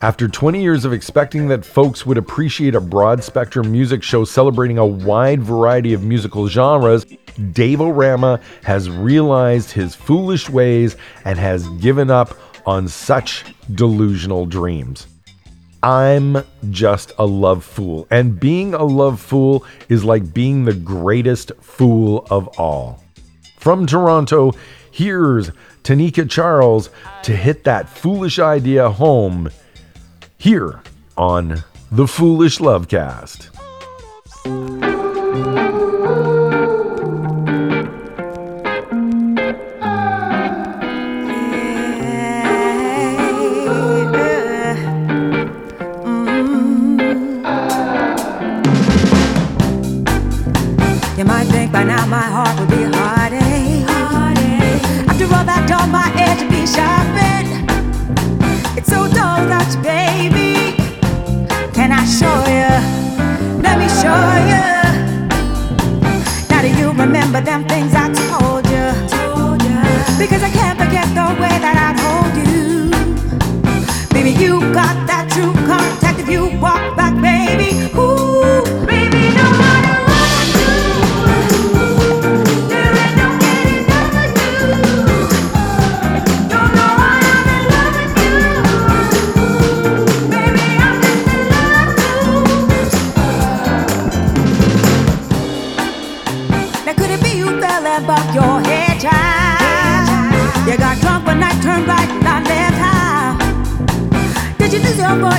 After 20 years of expecting that folks would appreciate a broad spectrum music show celebrating a wide variety of musical genres, Dave Rama has realized his foolish ways and has given up on such delusional dreams. I'm just a love fool, and being a love fool is like being the greatest fool of all. From Toronto, here's Tanika Charles to hit that foolish idea home here on the Foolish Lovecast.
Remember them things I told you? Because I can't forget the way that I'd hold you. Baby, you got that true contact if you walk back, baby. Ooh, and your head, child? You got drunk turned right, not left? Did you lose your boy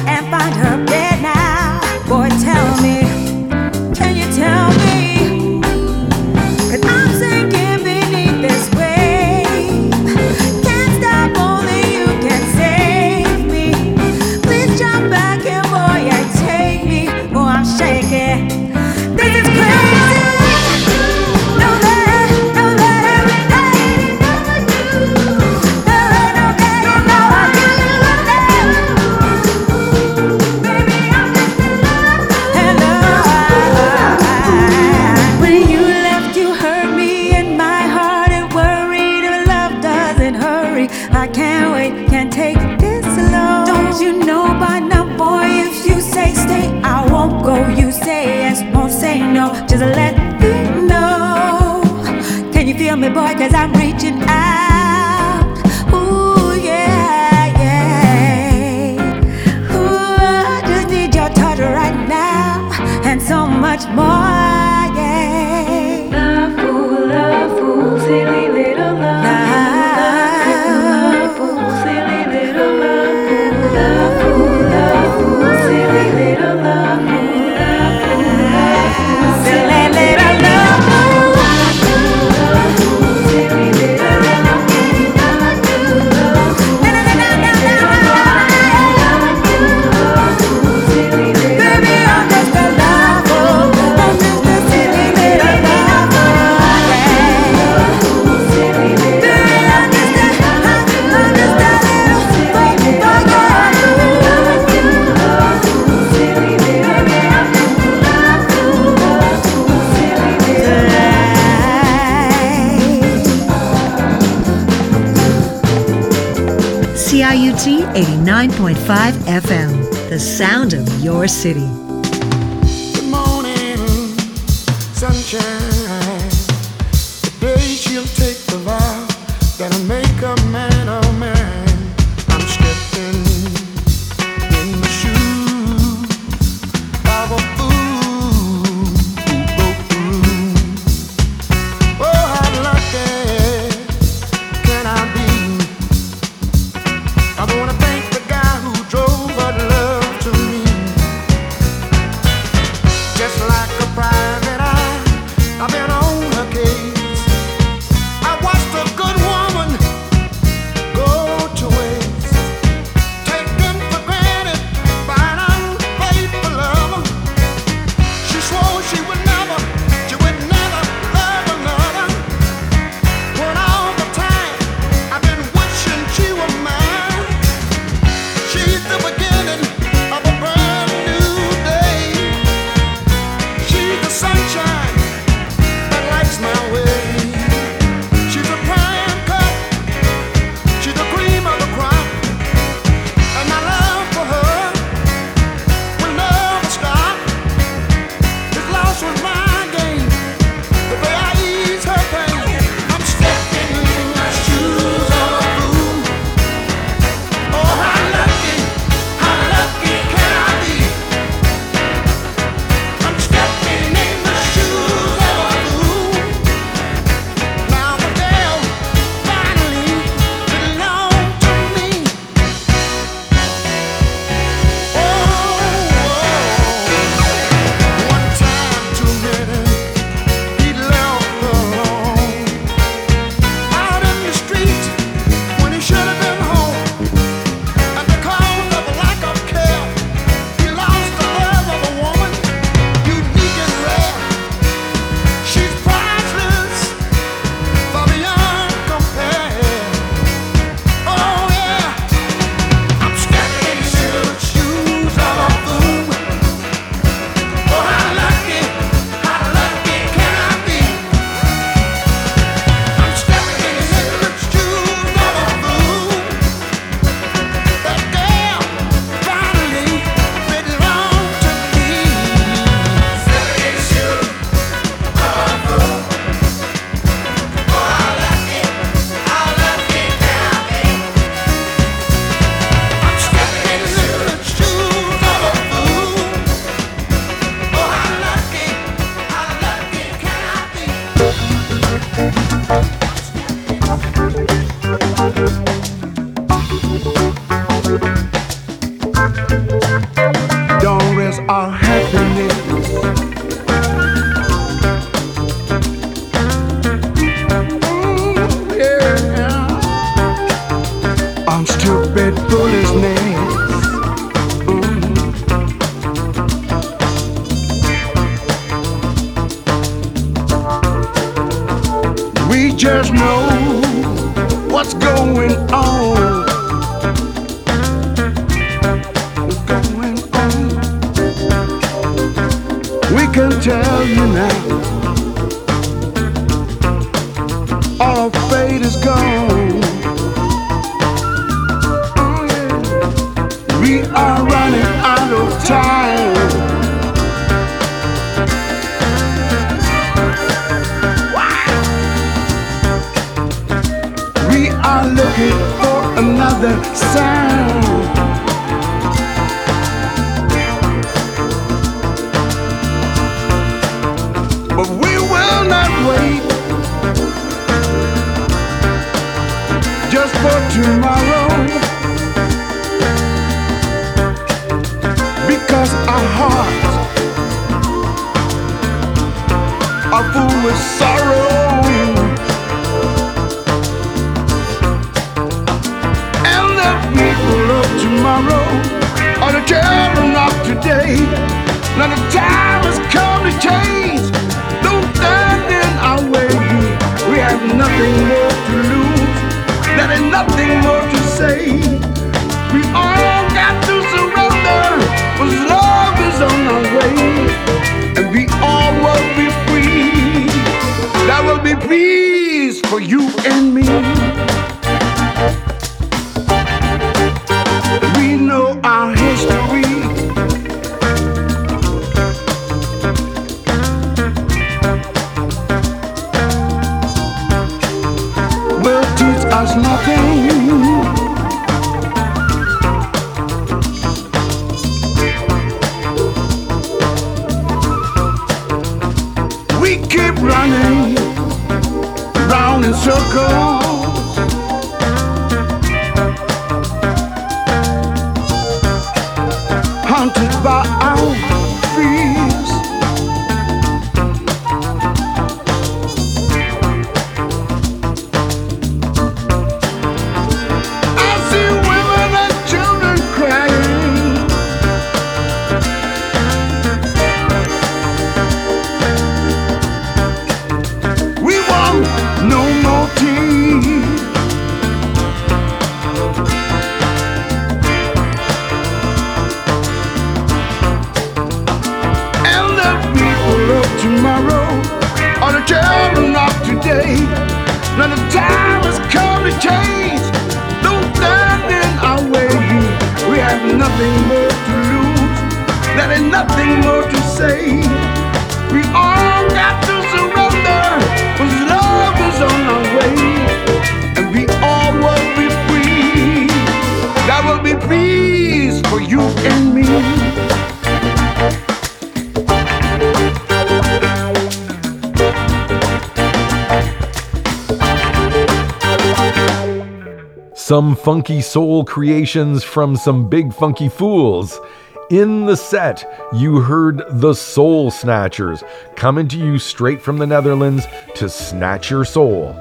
Some funky soul creations from some big funky fools. In the set, you heard the Soul Snatchers coming to you straight from the Netherlands to snatch your soul.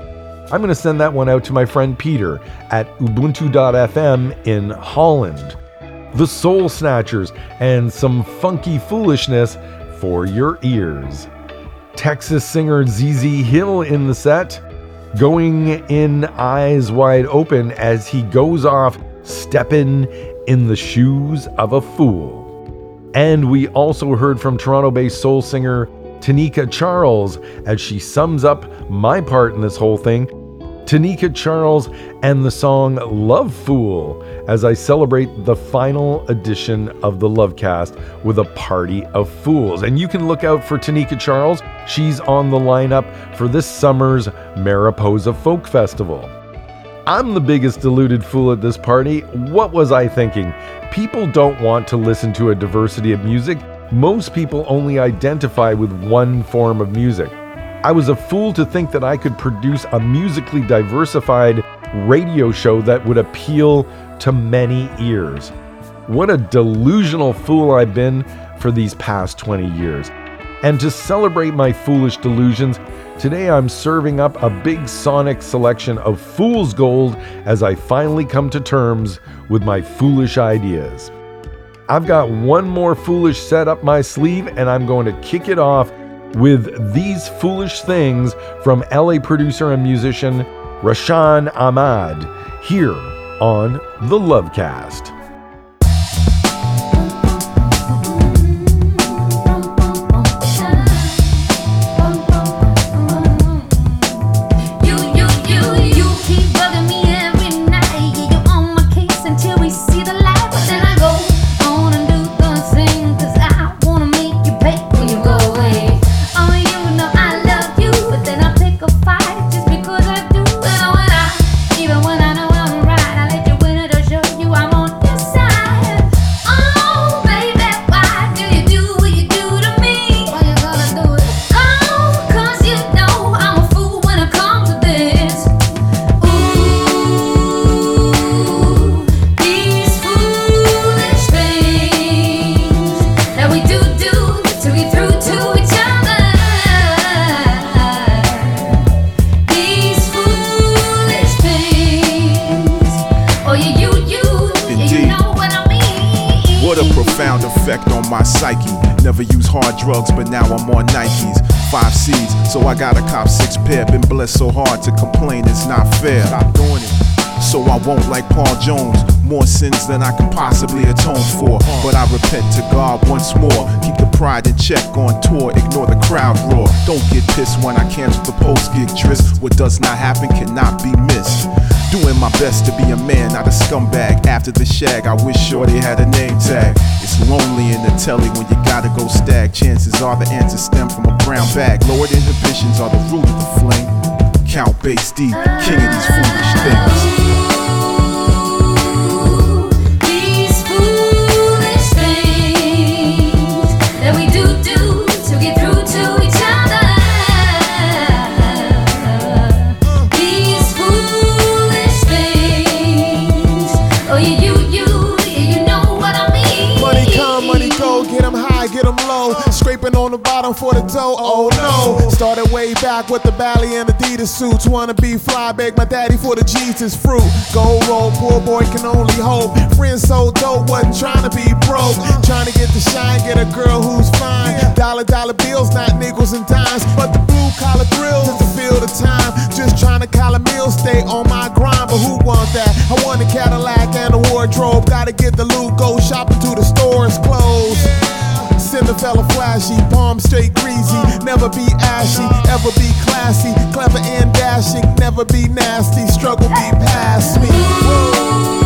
I'm going to send that one out to my friend Peter at Ubuntu.fm in Holland. The Soul Snatchers and some funky foolishness for your ears. Texas singer ZZ Hill in the set, going in eyes wide open as he goes off stepping in the shoes of a fool. And we also heard from Toronto based soul singer Tanika Charles as she sums up my part in this whole thing. Tanika Charles and the song Love Fool as I celebrate the final edition of the Lovecast with a party of fools. And you can look out for Tanika Charles. She's on the lineup for this summer's Mariposa Folk Festival. I'm the biggest deluded fool at this party. What was I thinking? People don't want to listen to a diversity of music. Most people only identify with one form of music. I was a fool to think that I could produce a musically diversified radio show that would appeal to many ears. What a delusional fool I've been for these past 20 years. And to celebrate my foolish delusions, today I'm serving up a big sonic selection of fool's gold as I finally come to terms with my foolish ideas. I've got one more foolish set up my sleeve, and I'm going to kick it off
with These Foolish Things from LA producer and musician Raashan Ahmad here on the Lovecast.
Won't like Paul Jones. More sins than I can possibly atone for. But I repent to God once more. Keep the pride in check on tour. Ignore the crowd roar. Don't get pissed when I cancel the post gig tryst. What does not happen cannot be missed. Doing my best to be a man, not a scumbag. After the shag, I wish Shorty had a name tag. It's lonely in the telly when you gotta go stag. Chances are the answers stem from a brown bag. Lowered inhibitions are the root of the flame. Count bass D, king of these foolish things.
For the dough, oh, oh no. Started way back with the Bally and Adidas suits. Wanna be fly, beg my daddy for the Jesus fruit. Gold roll, poor boy can only hope. Friends so dope, wasn't trying to be broke. Trying to get the shine, get a girl who's fine. Dollar, dollar bills, not nickels and dimes. But the blue collar thrills is the feel the time. Just trying to call a meal, stay on my grind. But who want that? I want a Cadillac and a wardrobe. Gotta get the loot, go shopping to the stores closed. A fella flashy, palm straight greasy. Never be ashy, ever be classy. Clever and dashing, never be nasty. Struggle be past me. Uh,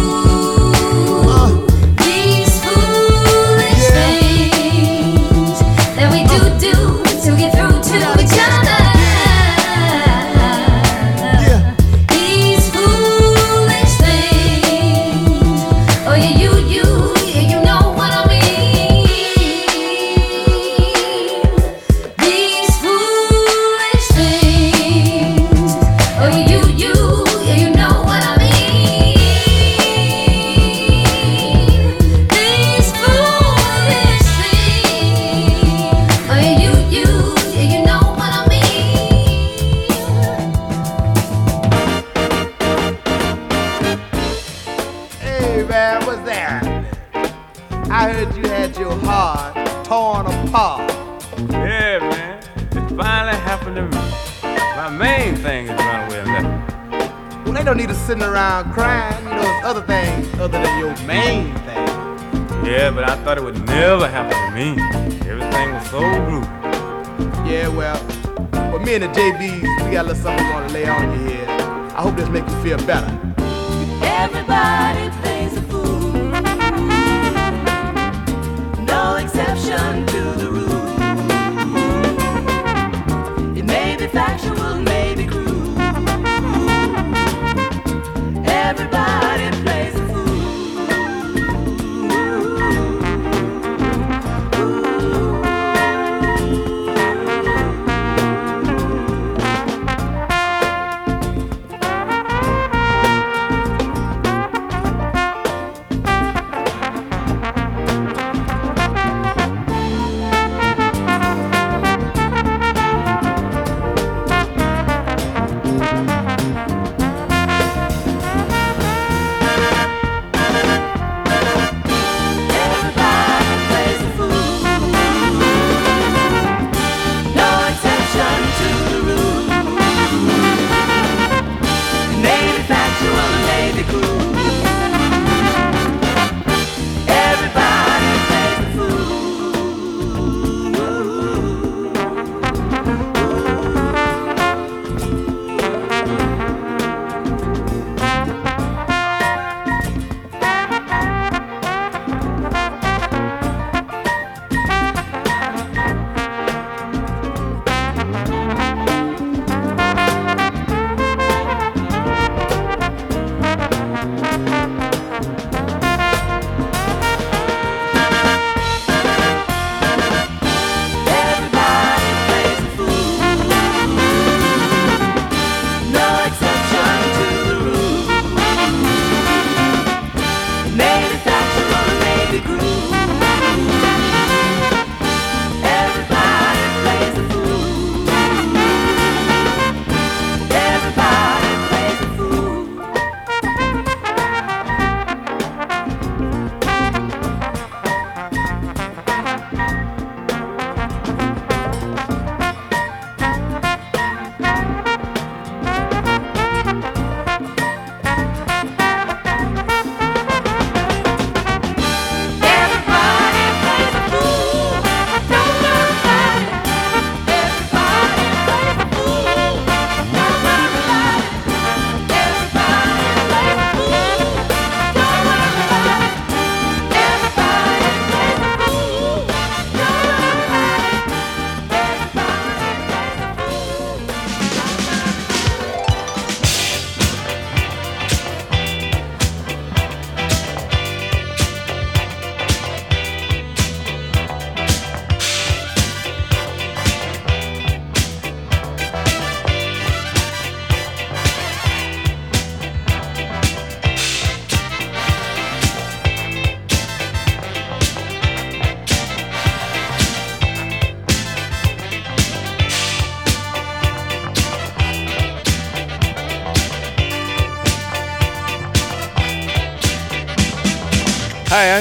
sitting around crying. You know, there's other things other than your main thing.
Yeah, but I thought it would never happen to me. Everything was so blue.
Yeah, well, for me and the JBs, we got a little something we want to lay on you here. I hope this make you feel better.
Everybody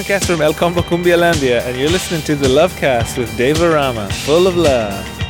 I'm Kes from El Combo Cumbialandia, and you're listening to the Lovecast with Dave O'Rama, full of love.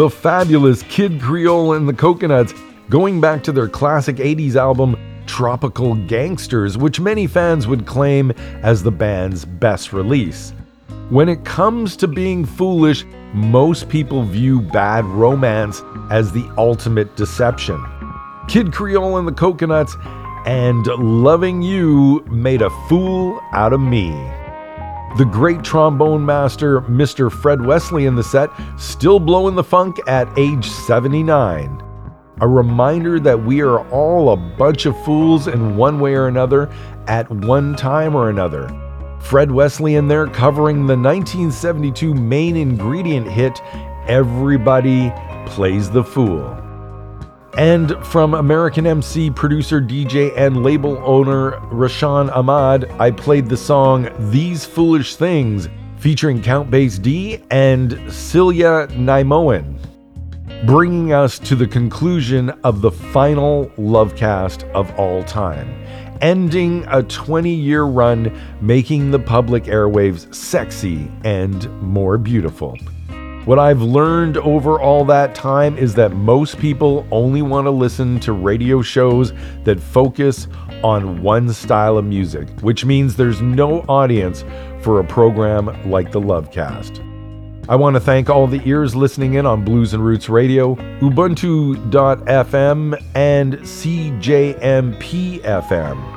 The
fabulous Kid Creole and the Coconuts, going back to their classic 80s album Tropical Gangsters, which many fans would claim as the band's best release. When it comes to being foolish, most people view bad romance as the ultimate deception. Kid Creole and the Coconuts and Loving You made a fool out of me. The great trombone master, Mr. Fred Wesley, in the set, still blowing the funk at age 79. A reminder that we are all a bunch of fools in one way or another at one time or another. Fred Wesley in there covering the 1972 main ingredient hit, Everybody Plays the Fool. And from American MC, producer, DJ, and label owner Raashan Ahmad, I played the song These Foolish Things featuring Count Bass D and Celia Naimoen, bringing us to the conclusion of the final Lovecast of all time, ending a 20 year run making the public airwaves sexy and more beautiful. What I've learned over all that time is that most people only want to listen to radio shows that focus on one style of music, which means there's no audience for a program like the Lovecast. I want to thank all the ears listening in on Blues and Roots Radio, Ubuntu.fm, and CJMP FM.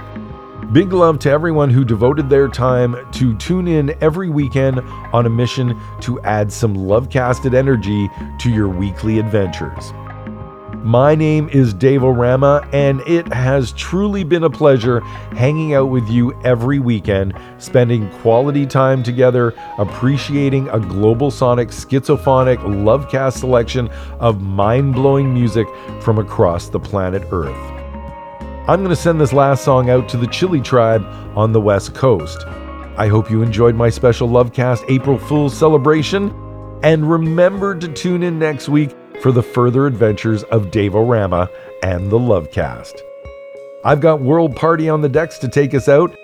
Big love to everyone who devoted their time to tune in every weekend on a mission to add some love casted energy to your weekly adventures. My name is Dave O'Rama, and it has truly been a pleasure hanging out with you every weekend, spending quality time together, appreciating a global sonic schizophonic lovecast selection of mind blowing music from across the planet Earth. I'm going to send this last song out to the Chili tribe on the West Coast. I hope you enjoyed my special Lovecast April Fool's celebration, and remember to tune in next week for the further adventures of Dave O'Rama and the Lovecast. I've got World Party on the decks to take us out.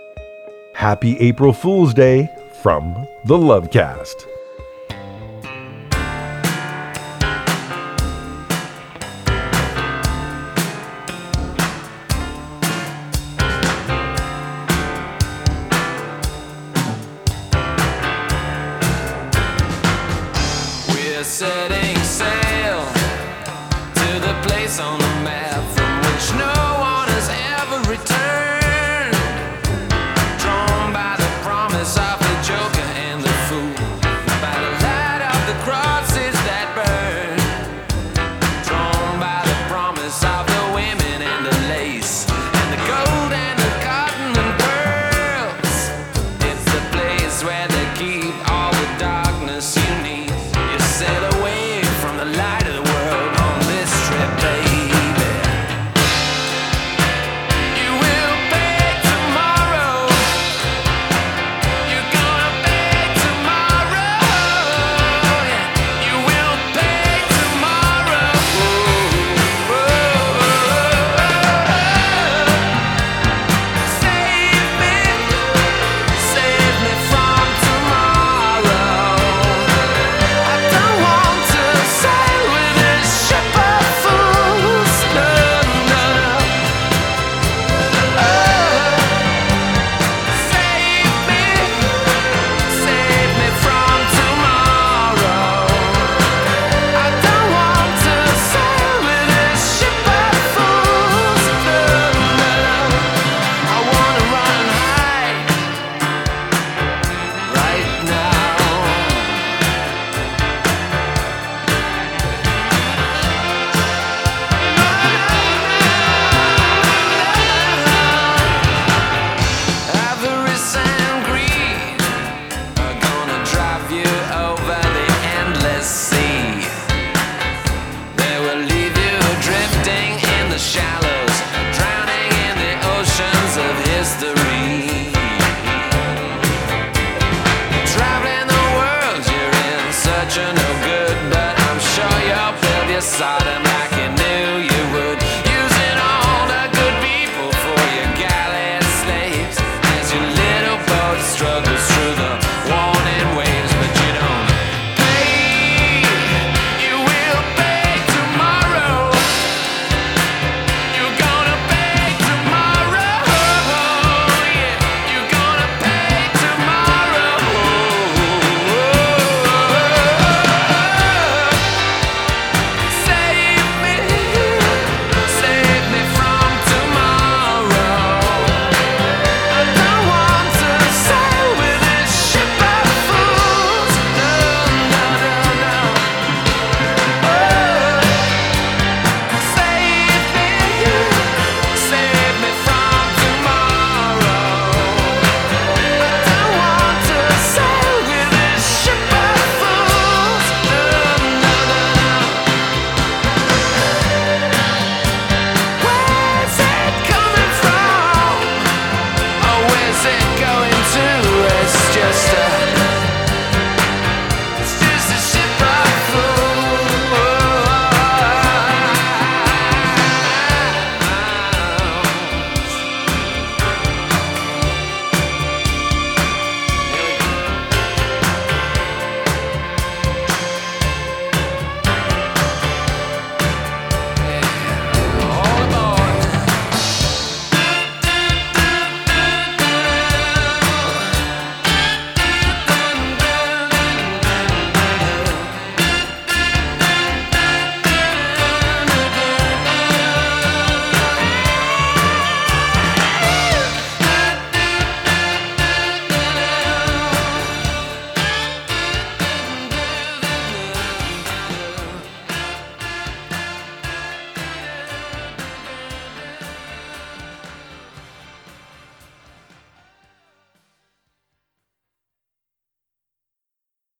Happy April Fool's Day from the Lovecast.